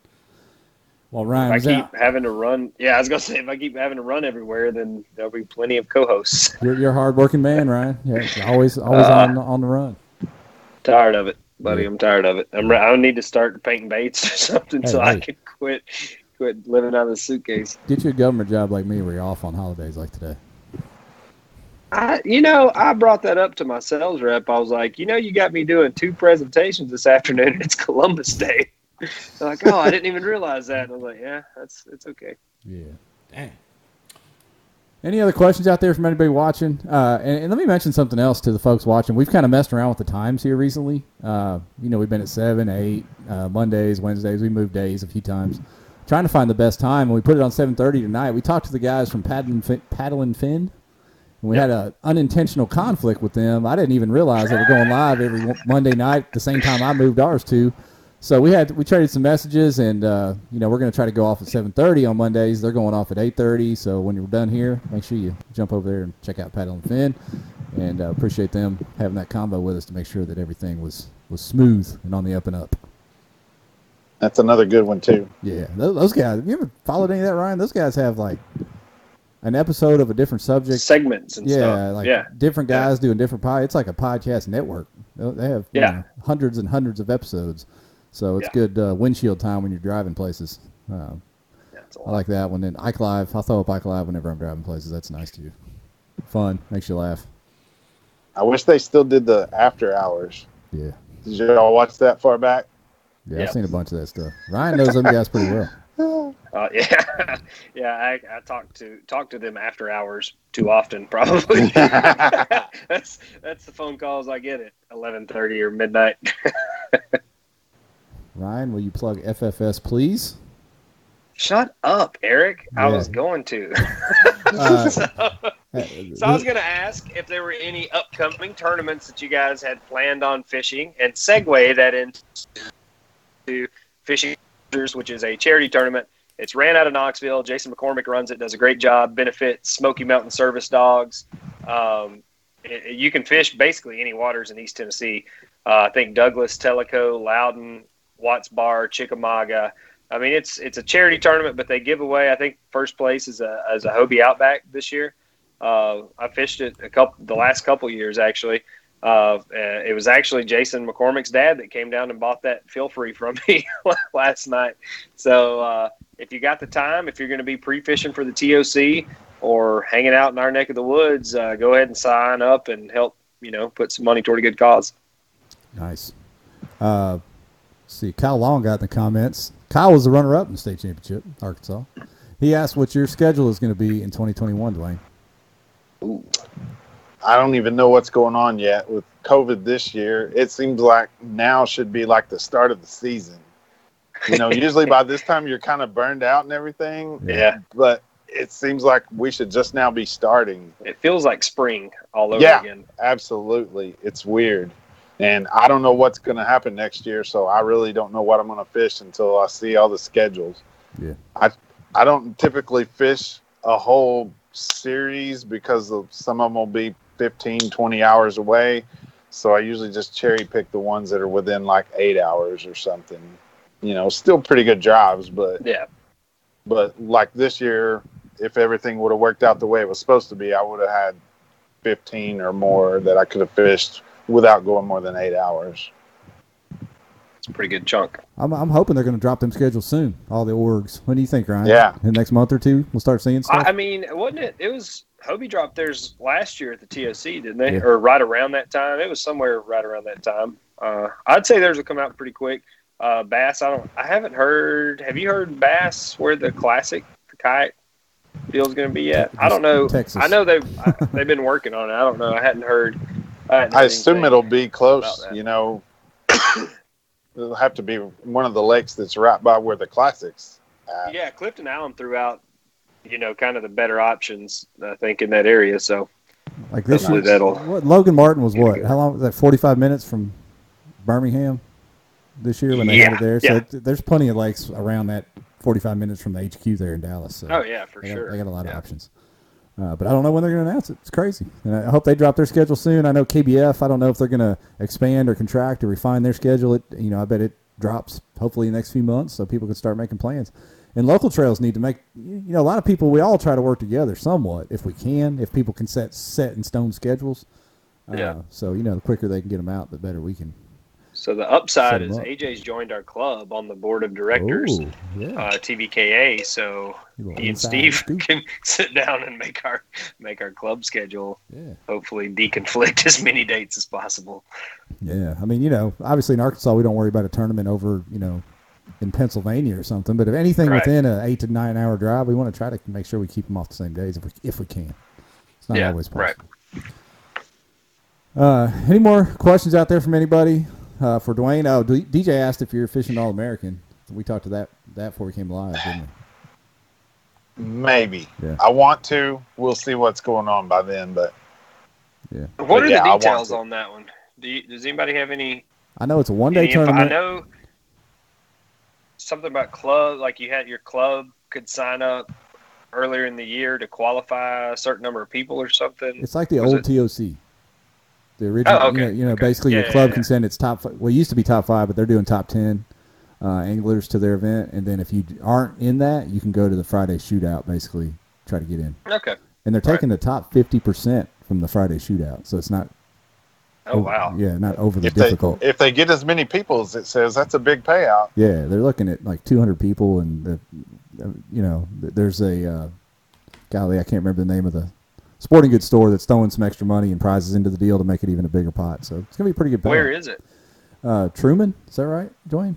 Well, Ryan, if I keep out, having to run. Yeah, I was gonna say if I keep having to run everywhere, then there'll be plenty of co-hosts. You're, you're a hardworking man, Ryan. Yeah, always always uh, on on the run. Tired of it, buddy. I'm tired of it. I'm. I need to start painting baits or something hey, so hey. I can quit quit living out of the suitcase. Get you a government job like me, where you're off on holidays like today. I, you know, I brought that up to my sales rep. I was like, you know, you got me doing two presentations this afternoon. It's Columbus Day. They're like, oh, I didn't even realize that. And I was like, yeah, that's it's okay. Yeah. Dang. Any other questions out there from anybody watching? Uh, and, and, let me mention something else to the folks watching. We've kind of messed around with the times here recently. Uh, you know, we've been at seven, eight, uh, Mondays, Wednesdays. We moved days a few times, trying to find the best time. And we put it on seven thirty tonight. We talked to the guys from Paddling and, Paddle and Fin. And we yep. had an unintentional conflict with them. I didn't even realize they were going live every Monday night, the same time I moved ours to. So we had we traded some messages, and uh, you know we're going to try to go off at 7:30 on Mondays. They're going off at 8:30. So when you're done here, make sure you jump over there and check out Paddle and Fin, and uh, appreciate them having that combo with us to make sure that everything was was smooth and on the up and up. That's another good one too. Yeah, those, those guys. Have you ever followed any of that, Ryan? Those guys have like an episode of a different subject, segments, and yeah, stuff. like yeah. different guys yeah. doing different pod. It's like a podcast network. They have yeah. Know, hundreds and hundreds of episodes. So it's yeah. good uh, windshield time when you're driving places. Uh, yeah, I like that one. And Ike Live, I throw up Ike Live whenever I'm driving places. That's nice to you. Fun, makes you laugh. I wish they still did the after hours. Yeah. Did you all watch that far back? Yeah, yep. I've seen a bunch of that stuff. Ryan knows them guys pretty well. Uh, yeah, yeah. I, I talk to talk to them after hours too often. Probably that's that's the phone calls I get at eleven thirty or midnight. Ryan, will you plug FFS, please? Shut up, Eric. Yeah. I was going to. uh, so, so, I was going to ask if there were any upcoming tournaments that you guys had planned on fishing, and segue that into Fishing, which is a charity tournament. It's ran out of Knoxville. Jason McCormick runs it, does a great job. Benefits Smoky Mountain Service Dogs. Um, it, you can fish basically any waters in East Tennessee. Uh, I think Douglas, Tellico, Loudon, Watts Bar, Chickamauga. I mean, it's it's a charity tournament, but they give away. I think first place is a as a Hobie Outback this year. Uh, I fished it a couple the last couple years actually. Uh, it was actually Jason McCormick's dad that came down and bought that Feelfree from me last night. So uh, if you got the time, if you're going to be pre fishing for the TOC or hanging out in our neck of the woods, uh, go ahead and sign up and help. You know, put some money toward a good cause. Nice. See, Kyle Long got in the comments. Kyle was the runner up in the state championship, Arkansas. He asked what your schedule is going to be in 2021, Dwayne. Ooh. I don't even know what's going on yet with COVID this year. It seems like now should be like the start of the season. You know, usually by this time you're kind of burned out and everything. Yeah. But it seems like we should just now be starting. It feels like spring all over yeah, again. Absolutely. It's weird. And I don't know what's going to happen next year, so I really don't know what I'm going to fish until I see all the schedules. Yeah. I I don't typically fish a whole series because of, some of them will be 15, 20 hours away. So I usually just cherry pick the ones that are within like eight hours or something. You know, still pretty good drives, but yeah. But like this year, if everything would have worked out the way it was supposed to be, I would have had 15 or more that I could have fished without going more than eight hours. It's a pretty good chunk. I'm, I'm hoping they're going to drop them schedules soon. All the orgs. What do you think, Ryan? Yeah. In the next month or two, we'll start seeing stuff. I, I mean, wasn't it? It was Hobie dropped theirs last year at the TOC, didn't they? Yeah. Or right around that time. It was somewhere right around that time. Uh, I'd say theirs will come out pretty quick. Uh, Bass, I don't. I haven't heard. Have you heard Bass where the classic the kayak deal is going to be yet? I don't know. Texas. I know they've I, they've been working on it. I don't know. I hadn't heard. I, I assume it'll be close. You know, it'll have to be one of the lakes that's right by where the classics. At. Yeah, Clifton Allen threw out you know, kind of the better options, I think, in that area. So, like this year, that'll, what, Logan Martin was what? How long was that? Forty-five minutes from Birmingham this year when they yeah, had it there. Yeah. So there's plenty of lakes around that 45 minutes from the HQ there in Dallas. So oh yeah, for they sure. Got, they got a lot yeah. of options. Uh, but I don't know when they're going to announce it. It's crazy. And I hope they drop their schedule soon. I know KBF. I don't know if they're going to expand or contract or refine their schedule. It, you know, I bet it drops hopefully in the next few months so people can start making plans. And local trails need to make. You know, a lot of people. We all try to work together somewhat if we can. If people can set set in stone schedules. Uh, Yeah. So you know, the quicker they can get them out, the better we can. So the upside is up. AJ's joined our club on the board of directors, Ooh, yeah. uh, TVKA. So he and Steve scoop. can sit down and make our make our club schedule. Yeah. Hopefully, deconflict as many dates as possible. Yeah, I mean, you know, obviously in Arkansas we don't worry about a tournament over, you know, in Pennsylvania or something. But if anything Right. within an eight to nine hour drive, we want to try to make sure we keep them off the same days if we if we can. It's not Yeah, always right. possible. Uh, any more questions out there from anybody uh, for Dwayne? Oh, D- DJ asked if you're fishing All American. We talked to that that before we came live, didn't we? Maybe. Yeah. I want to. We'll see what's going on by then. But yeah. What But are yeah, the details on that one? Do you, does anybody have any? I know it's a one day any info? I know something about club. Like you had your club could sign up earlier in the year to qualify a certain number of people or something. It's like the Was old TOC. The original, Oh, you know, you know okay. basically Yeah, your club yeah. can send its top. fi- Well, it used to be top five, but they're doing top ten uh, anglers to their event, and then if you aren't in that, you can go to the Friday shootout. Basically, try to get in, Okay. and they're Right. taking the top fifty percent from the Friday shootout, so it's not. Oh over- wow. Yeah, not overly if they difficult. if they get as many people as it says, that's a big payout. Yeah, they're looking at like 200 people, and the, uh, you know, there's a uh, golly, I can't remember the name of the sporting goods store that's throwing some extra money and prizes into the deal to make it even a bigger pot. So it's gonna be a pretty good. Where payout. is it? uh, Truman? Is that right, Dwayne?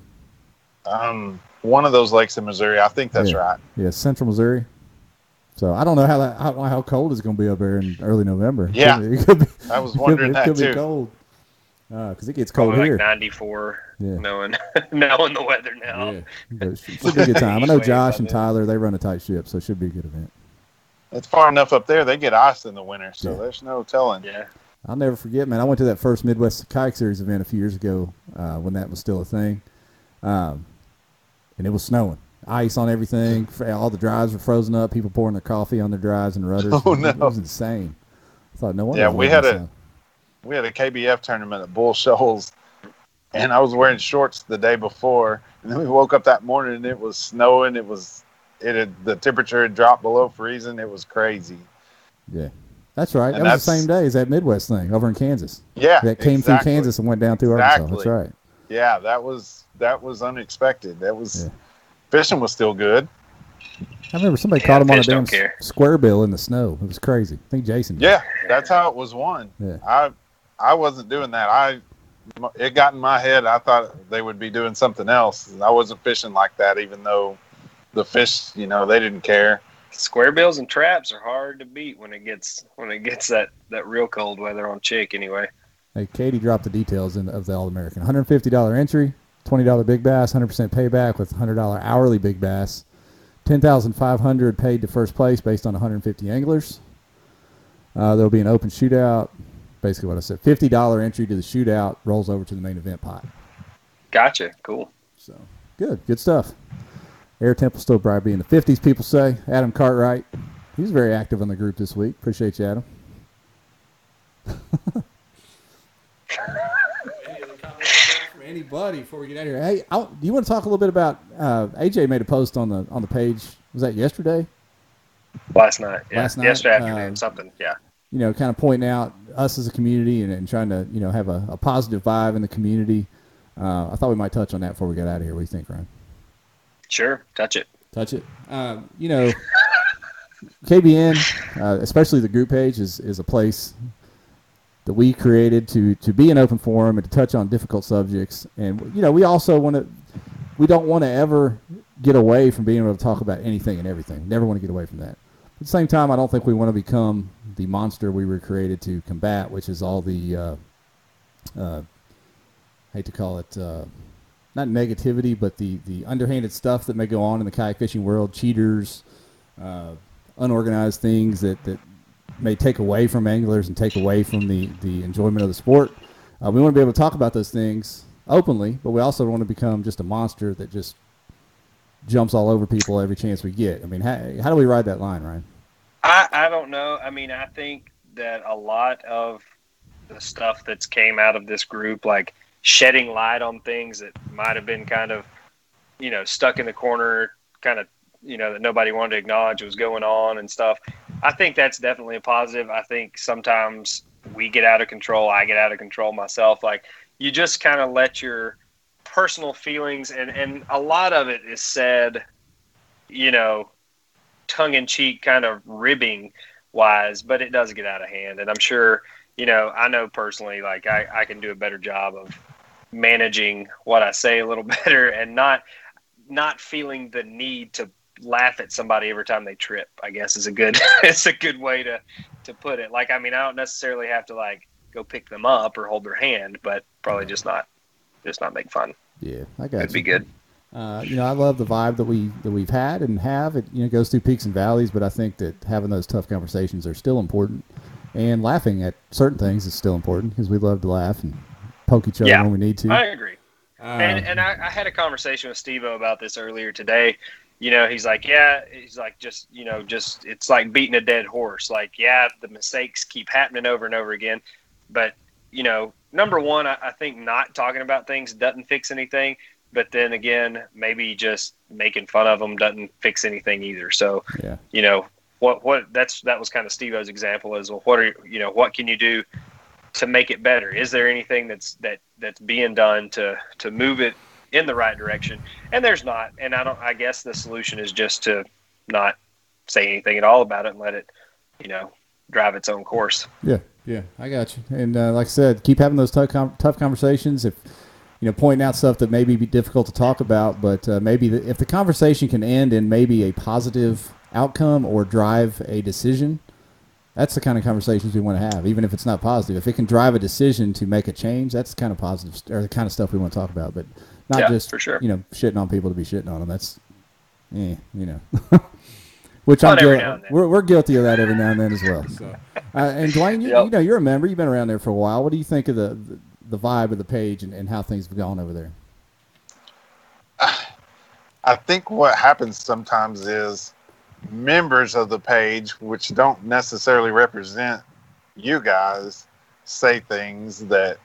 Um, one of those lakes in Missouri. I think that's Yeah. right. Yeah, Central Missouri. So I don't know how that, I don't know how cold it's going to be up there in early November. It Yeah. could be- it could be, I was it could be- wondering it that could be too. cold because it gets cold Probably here. like 94. Yeah. Knowing knowing the weather now. Yeah, it should should be a good time. I know Josh and. Tyler they run a tight ship, so it should be a good event. It's far enough up there. They get ice in the winter, so Yeah. there's no telling. Yeah. I'll never forget, man. I went to that first Midwest Kayak Series event a few years ago uh, when that was still a thing, um, and it was snowing, ice on everything. All the drives were frozen up. People pouring their coffee on their drives and rudders. Oh, It- It was insane. I thought no wonder. Yeah, we had a- sun. We had a KBF tournament at Bull Shoals, and I was wearing shorts the day before, and then we woke up that morning and it was snowing. It was it had the temperature had dropped below freezing. It was crazy. Yeah, that's right. And that was the same day as that Midwest thing over in Kansas. Yeah, That came exactly. through Kansas and went down through Arkansas. That's right. Yeah, that was that was unexpected. That was Yeah. fishing was still good. I remember somebody Yeah, caught him on a damn care. s- square bill in the snow. It was crazy. I think Jason. did. Yeah, that's how it was won. Yeah. I I wasn't doing that. I it got in my head. I thought they would be doing something else. I wasn't fishing like that, even though the fish, you know, they didn't care. Square bills and traps are hard to beat when it gets when it gets that that real cold weather on chick anyway. Hey, Katie dropped the details in, of the All American. $150 entry, $20 big bass, 100% payback with $100 hourly big bass, 10500 paid to first place based on 150 anglers. Uh, there'll be an open shootout. Basically, what I said $50 entry to the shootout rolls over to the main event pot. Gotcha. Cool. So good, good stuff. Air Temple still probably be in the 50s, people say. Adam Cartwright, he's very active on the group this week. Appreciate you, Adam. Any other comments from anybody before we get out of here? Hey, I, do you want to talk a little bit about? Uh, AJ made a post on the on the page. Was that yesterday? Last night. Yeah. Last night, Yesterday afternoon. uh, something. Yeah. you know, kind of pointing out us as a community and, and trying to, you know, have a, a positive vibe in the community. Uh, I thought we might touch on that before we get out of here. What do you think, Ryan? Sure. Touch it. Touch it. Um, you know, KBN, uh, especially the group page, is, is a place that we created to, to be an open forum and to touch on difficult subjects. And, you know, we also want to, we don't want to ever get away from being able to talk about anything and everything. Never want to get away from that. At the same time, I don't think we want to become the monster we were created to combat, which is all the, uh, uh, hate to call it, uh, not negativity, but the, the underhanded stuff that may go on in the kayak fishing world, cheaters, uh, unorganized things that, that may take away from anglers and take away from the, the enjoyment of the sport. Uh, we want to be able to talk about those things openly, but we also want to become just a monster that just jumps all over people every chance we get. I mean, how, how do we ride that line, Ryan? I, I don't know. I mean, I think that a lot of the stuff that's came out of this group, like shedding light on things that might have been kind of, you know, stuck in the corner, kind of, you know, that nobody wanted to acknowledge was going on and stuff. I think that's definitely a positive. I think sometimes we get out of control. I get out of control myself. Like you just kind of let your personal feelings and and a lot of it is said, you know, tongue in cheek, kind of ribbing wise, but it does get out of hand. And I'm sure, you know, I know personally, like I, I can do a better job of managing what I say a little better and not not feeling the need to laugh at somebody every time they trip. I guess is a good it's a good way to to put it. Like I mean, I don't necessarily have to like go pick them up or hold their hand, but probably just not just not make fun. Yeah, I got It'd be good. Uh, you know, I love the vibe that we that we've had and have. It you know goes through peaks and valleys, but I think that having those tough conversations are still important, and laughing at certain things is still important because we love to laugh and poke each other yeah, when we need to. I agree. Uh, and and I, I, had a conversation with Steve about this earlier today. You know, he's like, yeah, he's like, just you know, just it's like beating a dead horse. Like, yeah, the mistakes keep happening over and over again, but you know, number one, I, I think not talking about things doesn't fix anything but then again, maybe just making fun of them doesn't fix anything either. So, yeah. you know, what what that's that was kind of Steve-O's example is well, what are you know what can you do to make it better? Is there anything that's that that's being done to to move it in the right direction? And there's not. And I don't. I guess the solution is just to not say anything at all about it and let it, you know, drive its own course. Yeah, yeah, I got you. And uh, like I said, keep having those tough tough conversations. If you know, pointing out stuff that maybe be difficult to talk about, but uh, maybe the, if the conversation can end in maybe a positive outcome or drive a decision, that's the kind of conversations we want to have, even if it's not positive. If it can drive a decision to make a change, that's the kind of positive or the kind of stuff we want to talk about, but not yeah, just for sure. you know shitting on people to be shitting on them. That's, eh, you know. Which I'm guilty. We're, we're guilty of that every now and then as well. So, uh, and Dwayne, you, yep. you, know, you're a member. You've been around there for a while. What do you think of the, the the vibe of the page and, and how things have gone over there? I think what happens sometimes is members of the page, which don't necessarily represent you guys, say things that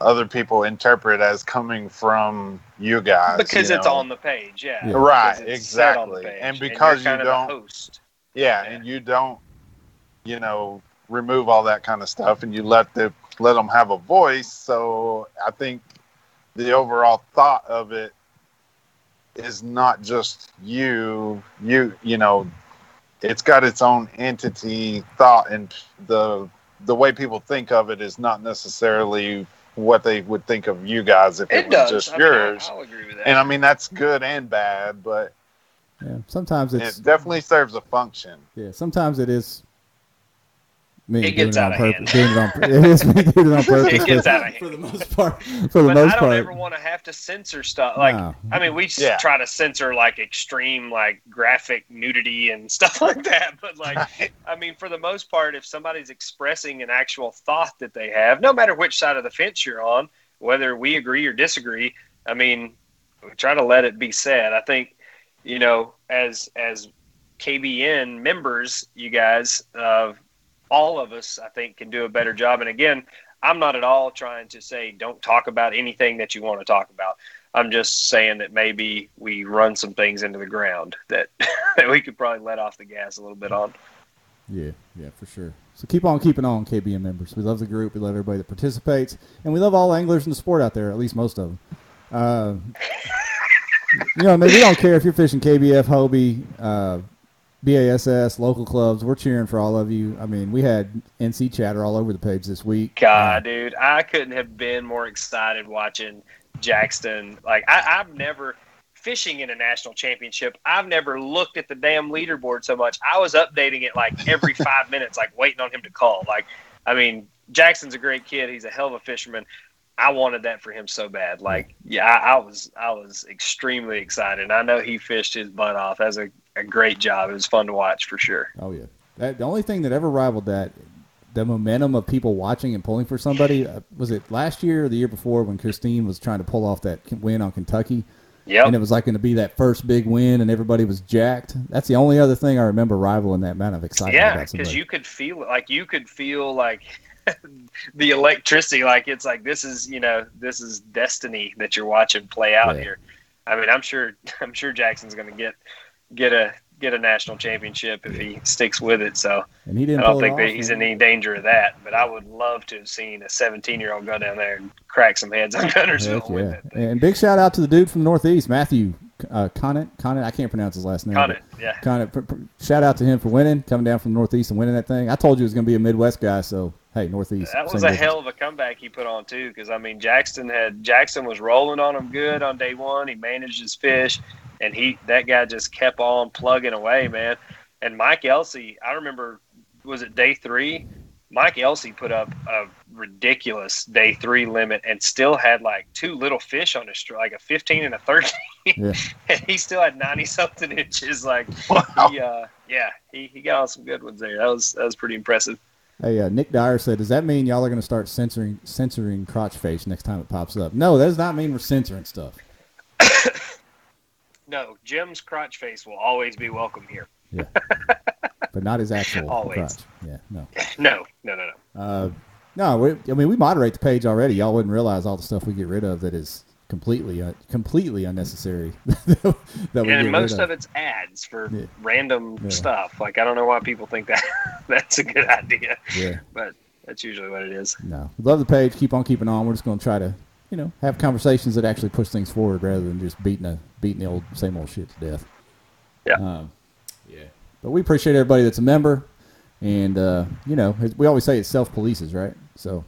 other people interpret as coming from you guys because you it's on the page yeah, yeah. right exactly and because and you don't yeah, yeah, and you don't you know remove all that kind of stuff and you let the let them have a voice. So I think the overall thought of it is not just you, you, you know, it's got its own entity thought and the the way people think of it is not necessarily what they would think of you guys if it, it was does. just I yours. Mean, I, agree with that. And I mean that's good and bad, but yeah, sometimes it definitely serves a function. Yeah, sometimes it is me it gets out of hand. Doing it, on, it is me doing it on purpose. it gets out of hand. For the most part. For the but most I don't part. ever want to have to censor stuff. Like, no. I mean, we yeah. try to censor like extreme, like graphic nudity and stuff like that. But like, I mean, for the most part, if somebody's expressing an actual thought that they have, no matter which side of the fence you're on, whether we agree or disagree, I mean, we try to let it be said. I think, you know, as as KBN members, you guys, uh, all of us, I think, can do a better job. And again, I'm not at all trying to say don't talk about anything that you want to talk about. I'm just saying that maybe we run some things into the ground that, that we could probably let off the gas a little bit on. Yeah, yeah, for sure. So keep on keeping on, KBN members. We love the group. We love everybody that participates, and we love all anglers in the sport out there. At least most of them. Uh, you know, I mean, we don't care if you're fishing KBF, Hobie, uh, BASS, local clubs, we're cheering for all of you. I mean, we had NC chatter all over the page this week. God, uh, dude, I couldn't have been more excited watching Jackson. Like, I, I've never fishing in a national championship. I've never looked at the damn leaderboard so much. I was updating it like every five minutes, like waiting on him to call. Like, I mean, Jackson's a great kid. He's a hell of a fisherman. I wanted that for him so bad. Like, yeah, I, I was I was extremely excited. I know he fished his butt off as a a great job. It was fun to watch for sure. Oh yeah, that, the only thing that ever rivaled that, the momentum of people watching and pulling for somebody, uh, was it last year or the year before when Christine was trying to pull off that win on Kentucky? Yeah, and it was like going to be that first big win, and everybody was jacked. That's the only other thing I remember rivaling that amount of excitement. Yeah, because you could feel it. Like you could feel like the electricity. Like it's like this is you know this is destiny that you're watching play out yeah. here. I mean, I'm sure I'm sure Jackson's going to get get a get a national championship if he sticks with it. So and he didn't I don't think that he's in any danger of that. But I would love to have seen a 17 year old go down there and crack some heads on Guntersville. Yeah. And big shout out to the dude from the Northeast, Matthew uh, Conant. Conant, I can't pronounce his last name. Conant, yeah. Conant. Pr- pr- shout out to him for winning, coming down from the Northeast and winning that thing. I told you it was going to be a Midwest guy, so hey, Northeast. That was a difference. hell of a comeback he put on too, because I mean Jackson had Jackson was rolling on him good on day one. He managed his fish, and he that guy just kept on plugging away, man. And Mike Elsey, I remember, was it day three? Mike Elsey put up a ridiculous day three limit and still had like two little fish on his like a 15 and a 13. Yeah. and he still had 90 something inches. Like, wow. he, uh, yeah, he, he got on some good ones there. That was, that was pretty impressive. Hey, uh, Nick Dyer said, "Does that mean y'all are going to start censoring censoring crotch face next time it pops up?" No, that does not mean we're censoring stuff. no, Jim's crotch face will always be welcome here. Yeah, but not his actual always. crotch. Yeah, no. No, no, no, no. Uh, no, we, I mean we moderate the page already. Y'all wouldn't realize all the stuff we get rid of that is completely uh, completely unnecessary. that we and most of. of. it's ads for yeah. random yeah. stuff. Like I don't know why people think that that's a good idea. Yeah, but that's usually what it is. No, love the page. Keep on keeping on. We're just going to try to you know have conversations that actually push things forward rather than just beating a beating the old same old shit to death. Yeah. Um, yeah. But we appreciate everybody that's a member, and uh, you know we always say it self polices, right? So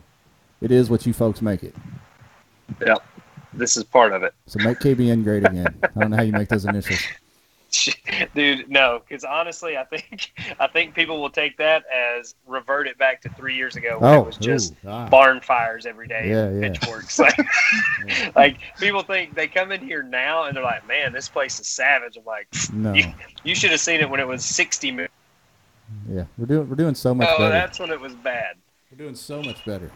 it is what you folks make it. Yeah this is part of it. So make KBN great again. I don't know how you make those initials. Dude, no, because honestly, I think I think people will take that as revert it back to three years ago when oh, it was just ooh, ah. barn fires every day, yeah, yeah. pitchforks. Like, yeah. like people think they come in here now and they're like, "Man, this place is savage." I'm like, "No, you, you should have seen it when it was 60 minutes." Yeah, we're doing we're doing so much. Oh, better. that's when it was bad. We're doing so much better.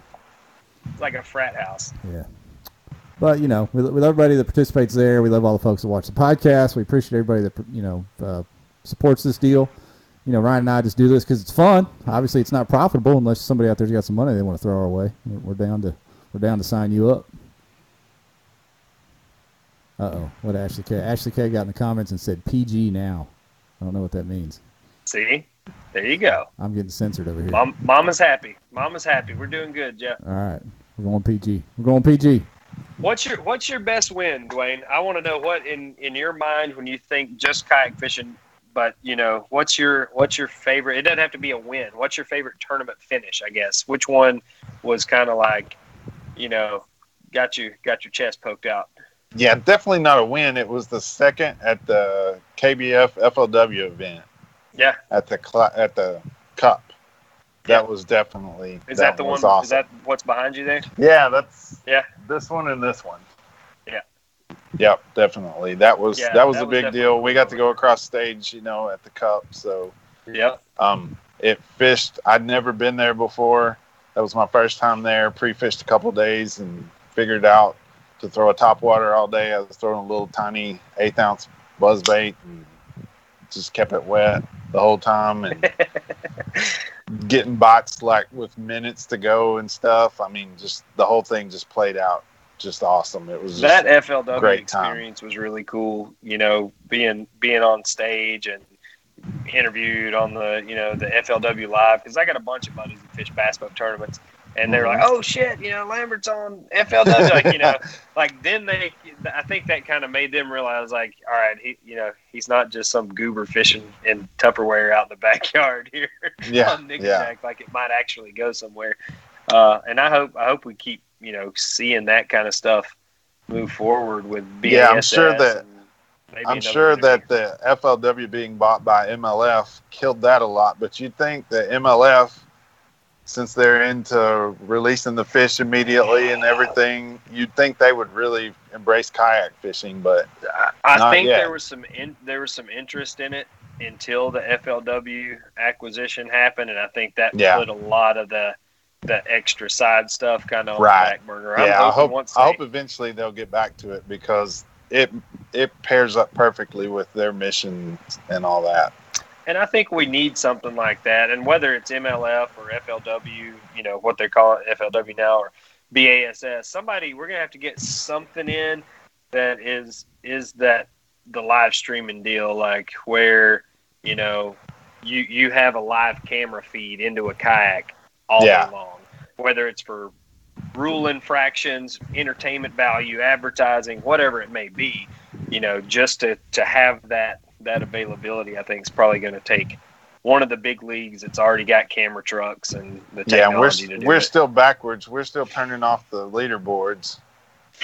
It's like a frat house. Yeah. But you know, with, with, everybody that participates there, we love all the folks that watch the podcast. We appreciate everybody that you know uh, supports this deal. You know, Ryan and I just do this because it's fun. Obviously, it's not profitable unless somebody out there's got some money they want to throw our way. We're down to we're down to sign you up. Uh oh, what Ashley K? Ashley K got in the comments and said PG now. I don't know what that means. See, there you go. I'm getting censored over here. Mom, Mama's happy. Mama's happy. We're doing good, Jeff. All right, we're going PG. We're going PG. What's your What's your best win, Dwayne? I want to know what in in your mind when you think just kayak fishing. But you know, what's your what's your favorite? It doesn't have to be a win. What's your favorite tournament finish? I guess. Which one was kind of like, you know, got you got your chest poked out? Yeah, definitely not a win. It was the second at the KBF FLW event. Yeah. At the cl- at the cup that was definitely. Is that, that the one? Awesome. Is that what's behind you there? Yeah, that's. Yeah. This one and this one. Yeah. Yep, definitely. That was yeah, that was that a was big deal. We got to go across stage, you know, at the cup. So. Yeah. Um, it fished. I'd never been there before. That was my first time there. Pre-fished a couple days and figured out to throw a top water all day. I was throwing a little tiny eighth ounce buzz bait and just kept it wet the whole time and getting bots like with minutes to go and stuff. I mean, just the whole thing just played out just awesome. It was that FLW experience time. was really cool. You know, being being on stage and interviewed on the you know the FLW live because I got a bunch of buddies that fish bass boat tournaments and they're like, "Oh shit, you know, Lambert's on FLW." like, you know, like then they, I think that kind of made them realize, like, all right, he, you know, he's not just some goober fishing in Tupperware out in the backyard here yeah, on Nick yeah. Like it might actually go somewhere. Uh, and I hope, I hope we keep, you know, seeing that kind of stuff move forward with BASS. Yeah, I'm sure that. I'm sure that the FLW being bought by MLF killed that a lot, but you'd think that MLF since they're into releasing the fish immediately and everything, you'd think they would really embrace kayak fishing, but I, I think yet. there was some in, there was some interest in it, until the FLW acquisition happened, and I think that Yeah. put a lot of the the extra side stuff kind of on Right. the back burner. I'm yeah, I hope once I hope eventually they'll get back to it because it it pairs up perfectly with their mission and all that. And I think we need something like that. And whether it's MLF or FLW, you know, what they call it, FLW now or BASS, somebody we're gonna have to get something in that is is that the live streaming deal, like where, you know, you you have a live camera feed into a kayak all Yeah. day long. Whether it's for rule infractions, entertainment value, advertising, whatever it may be, you know, just to, to have that that availability, I think is probably going to take one of the big leagues that's already got camera trucks and the Yeah, and we're technology to do we're it. still backwards. We're still turning off the leaderboards.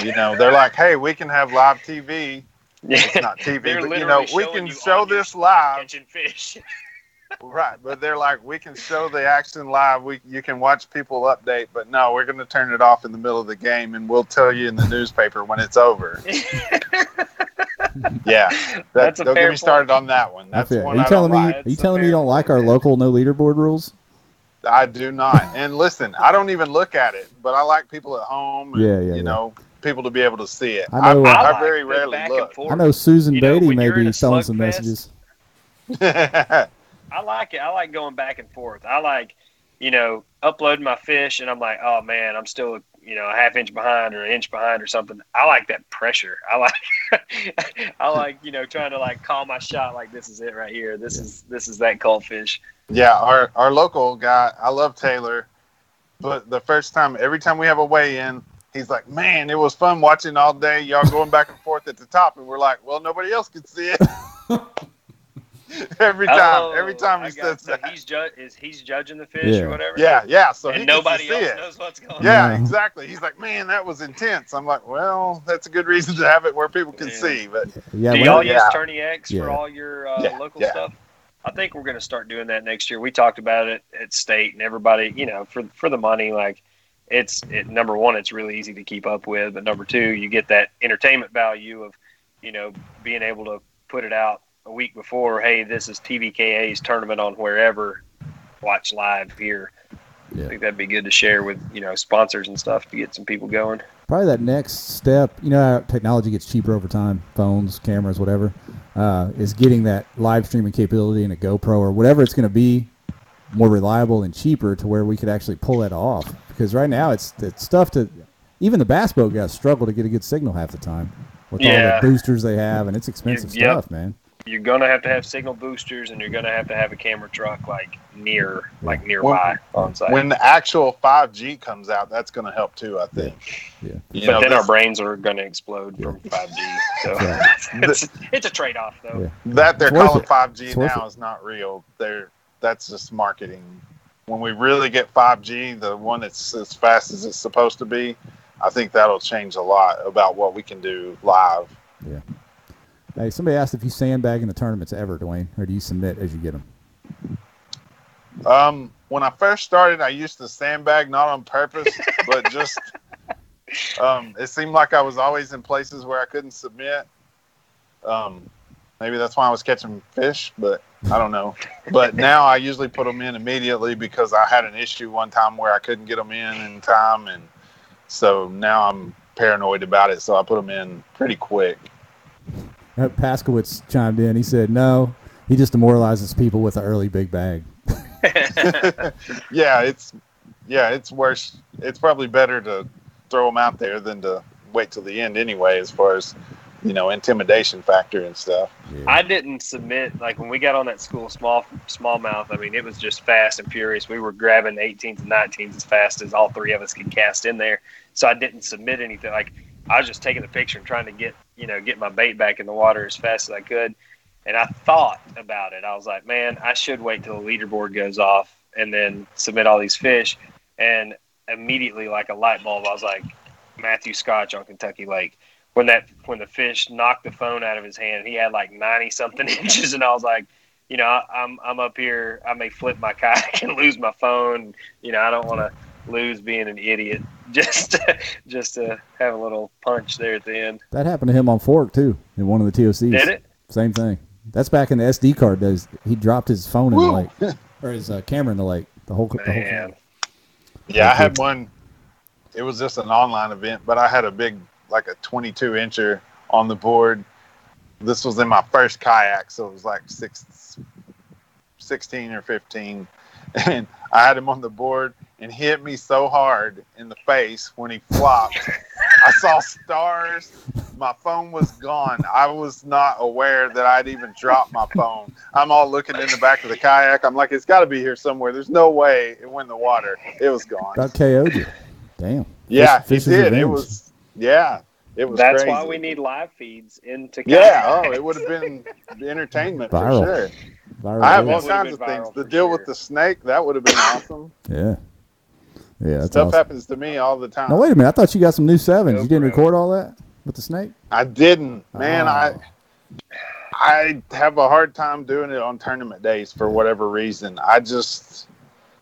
You know, they're like, "Hey, we can have live TV." It's not TV, but you know, we can you show this live. catching fish. Right, but they're like, we can show the action live. We you can watch people update, but no, we're going to turn it off in the middle of the game, and we'll tell you in the newspaper when it's over. Yeah, that, That's a don't fair get me started on that one. That's That's it. one Are you I telling me? Are you telling me you don't like our point. local no leaderboard rules? I do not. And listen, I don't even look at it, but I like people at home. And, Yeah, yeah, You yeah. know, people to be able to see it. I know, I, uh, I like very rarely look. I know Susan You know, Beatty when may be a throwing some slugfest- messages. I like it. I like going back and forth. I like, you know, uploading my fish, and I'm like, oh man, I'm still, you know, a half inch behind or an inch behind or something. I like that pressure. I like, I like, you know, trying to like call my shot. Like this is it right here. This is this is that cull fish. Yeah, our our local guy, I love Taylor, but the first time, every time we have a weigh in, he's like, "Man, it was fun watching all day. Y'all going back and forth at the top," and we're like, "Well, nobody else can see it." every time, Oh, every time he says so that. he's ju- is he's judging the fish Yeah. or whatever. Yeah, yeah. So and gets nobody else it. knows what's going Yeah, No. exactly. He's like, "Man, that was intense." I'm like, "Well, that's a good reason to have it where people can Yeah. see." But Yeah, Do y'all Yeah. use TourneyX Yeah. for all your uh, Yeah, local yeah. stuff? I think we're going to start doing that next year. We talked about it at state, and everybody, you know, for for the money, like it's it, number one, it's really easy to keep up with, but number two, you get that entertainment value of, you know, being able to put it out a week before. Hey, this is TVKA's tournament on wherever. Watch live here. Yeah. I think that'd be good to share with you know sponsors and stuff to get some people going. probably that next step, you know, how technology gets cheaper over time, phones, cameras, whatever, uh, is getting that live streaming capability in a GoPro or whatever it's going to be more reliable and cheaper to where we could actually pull that off. Because right now it's it's stuff to even the bass boat guys struggle to get a good signal half the time with all the boosters they have, and it's expensive Yep. stuff, man. You're gonna have to have signal boosters and you're gonna have to have a camera truck like near like nearby on site. when the actual 5G comes out, that's going to help too. I think. Yeah. You but know, then our brains are gonna explode from 5G. So Right. it's, it's a trade off though. Yeah. that they're It's calling 5G It's now it. is not real. They're that's just marketing. When we really get 5G, the one that's as fast as it's supposed to be, I think that'll change a lot about what we can do live. Hey, somebody asked if you sandbag in the tournaments ever, Dwayne, or do you submit as you get them? Um, when I first started, I used to sandbag not on purpose, but just um, it seemed like I was always in places where I couldn't submit. Um, maybe that's why I was catching fish, but I don't know. But now I usually put them in immediately because I had an issue one time where I couldn't get them in in time, and so now I'm paranoid about it. So I put them in pretty quick. Paskowitz chimed in. He said, "No, he just demoralizes people with an early big bag." yeah, it's yeah, it's worse. It's probably better to throw them out there than to wait till the end anyway, as far as you know, intimidation factor and stuff. Yeah. I didn't submit like when we got on that school small smallmouth. I mean, it was just fast and furious. We were grabbing 18s and 19s as fast as all three of us could cast in there. So I didn't submit anything. Like I was just taking the picture and trying to get you know get my bait back in the water as fast as I could. And I thought about it. I was like, man, I should wait till the leaderboard goes off and then submit all these fish. And immediately, like a light bulb, I was like, Matthew Scotch on Kentucky Lake when that when the fish knocked the phone out of his hand, he had like ninety something inches, and I was like, you know, I, I'm I'm up here, I may flip my kayak and lose my phone. You know, I don't want to lose being an idiot. Just to, just to have a little punch there at the end. That happened to him on Fork too, in one of the TOCs. Did it? Same thing. That's back in the SD card days. He dropped his phone in the lake, or his uh, camera in the lake. The whole, the whole Man. Yeah, I had one. It was just an online event, but I had a big, like a 22 incher on the board. This was in my first kayak, so it was like six, 16 or 15. And I had him on the board and hit me so hard in the face when he flopped. I saw stars. My phone was gone. I was not aware that I'd even dropped my phone. I'm all looking in the back of the kayak. I'm like, it's got to be here somewhere. There's no way it went in the water. It was gone. About KO'd you. Damn. Yeah, Fish- he fish's did. It was. Yeah, it was. That's crazy. why we need live feeds into Yeah. Oh, it would have been entertainment Viral. for sure. Viral I have all kinds of things. viral The for deal with the snake that would have been awesome. Yeah. Yeah, that's Stuff awesome. happens to me all the time. No, wait a minute. I thought you got some new sevens. Go you didn't for it. record all that with the snake? I didn't, man. Oh. I I have a hard time doing it on tournament days for whatever reason. I just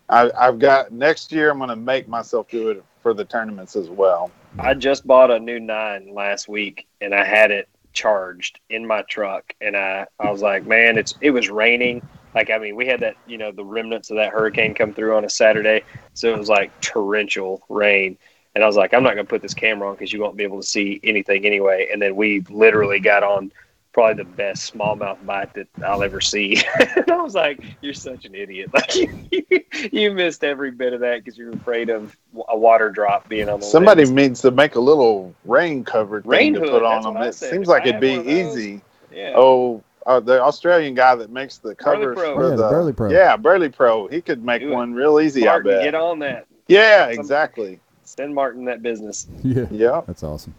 I, I've got next year. I'm going to make myself do it for the tournaments as well. I just bought a new nine last week, and I had it charged in my truck, and I I was like, man, it's it was raining. Like I mean, we had that you know the remnants of that hurricane come through on a Saturday, so it was like torrential rain. And I was like, I'm not going to put this camera on because you won't be able to see anything anyway. And then we literally got on probably the best smallmouth bite that I'll ever see. and I was like, you're such an idiot. Like you, you missed every bit of that because you're afraid of a water drop being on the Somebody lens. needs to make a little rain cover thing Rain to hood, put on them. It seems like I it'd be one of those- easy. Yeah. Oh, uh, the Australian guy that makes the Burley covers Pro. for Yeah, the the, Burley Pro. Yeah, Burley Pro. He could make Do it. one real easy. Martin, I bet. get on that. Yeah, exactly. Send Martin that business. Yeah. Yeah. That's awesome.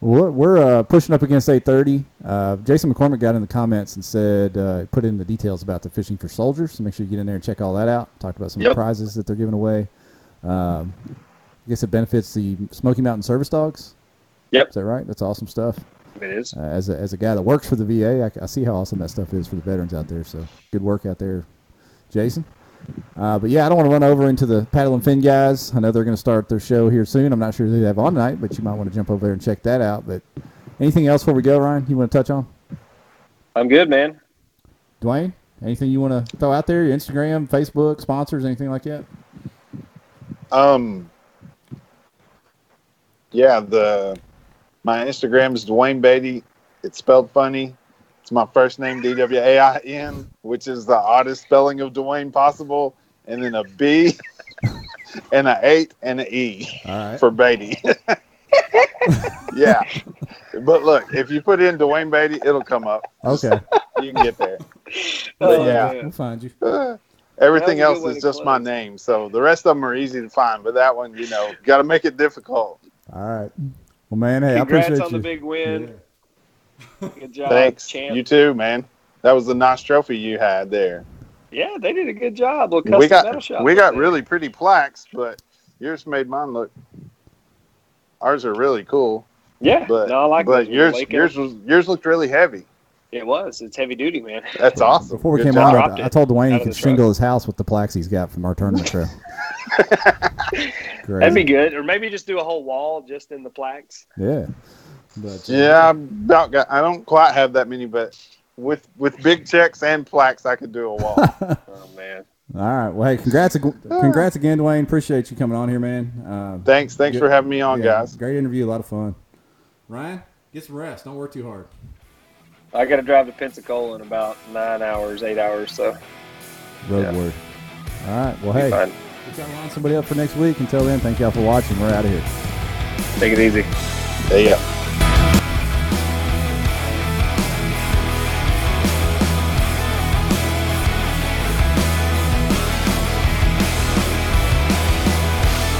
We're, we're uh, pushing up against 8:30. Uh, Jason McCormick got in the comments and said uh, put in the details about the fishing for soldiers. So make sure you get in there and check all that out. Talked about some of Yep. the prizes that they're giving away. Um, I guess it benefits the Smoky Mountain Service Dogs. Yep. Is that right? That's awesome stuff. It is. Uh, as a, as a guy that works for the VA, I, I see how awesome that stuff is for the veterans out there. So good work out there, Jason. Uh, but yeah, I don't want to run over into the paddle and fin guys. I know they're going to start their show here soon. I'm not sure who they have on tonight, but you might want to jump over there and check that out. But anything else before we go, Ryan? You want to touch on? I'm good, man. Dwayne, anything you want to throw out there? Your Instagram, Facebook, sponsors, anything like that? Um. Yeah, the my Instagram is Dwayne Beatty. It's spelled funny. It's my first name D W A I N, which is the oddest spelling of Dwayne possible, and then a B, and a eight and an E All right. for Beatty. yeah, but look, if you put in Dwayne Beatty, it'll come up. Okay. You can get there. Oh, yeah. man. We'll find you. Uh, Everything That was a else is to just my name, so the rest of them are easy to find. But that one, you know, got to make it difficult. All right. Well, man, hey, Congrats I appreciate on you. the big win. Good job, Thanks. champ. You too, man. That was a nice trophy you had there. yeah, they did a good job. Little custom We metal got shop we got there. really pretty plaques, but yours made mine look. Ours are really cool, yeah. but no, I like but yours yours was yours looked really heavy. It was. It's heavy duty, man. That's awesome. Before we Good came job. on, I, I told Dwayne he could shingle truck. his house with the plaques he's got from our tournament trail. Great. That'd be good. Or maybe just do a whole wall just in the plaques. Yeah. But, uh, Yeah, I about got. I don't quite have that many, but with with big checks and plaques, I could do a wall. Oh man. All right. Well, hey, congrats, congrats again, Dwayne. Appreciate you coming on here, man. Uh, thanks, thanks Good. for having me on, yeah, guys. Great interview. A lot of fun. Ryan, get some rest. Don't work too hard. I got to drive to Pensacola in about nine hours, eight hours. So Road Yeah. word. All right. Well, be hey, fine. We'll try to line somebody up for next week. Until then, thank y'all for watching. We're out of here. Take it easy. Yeah.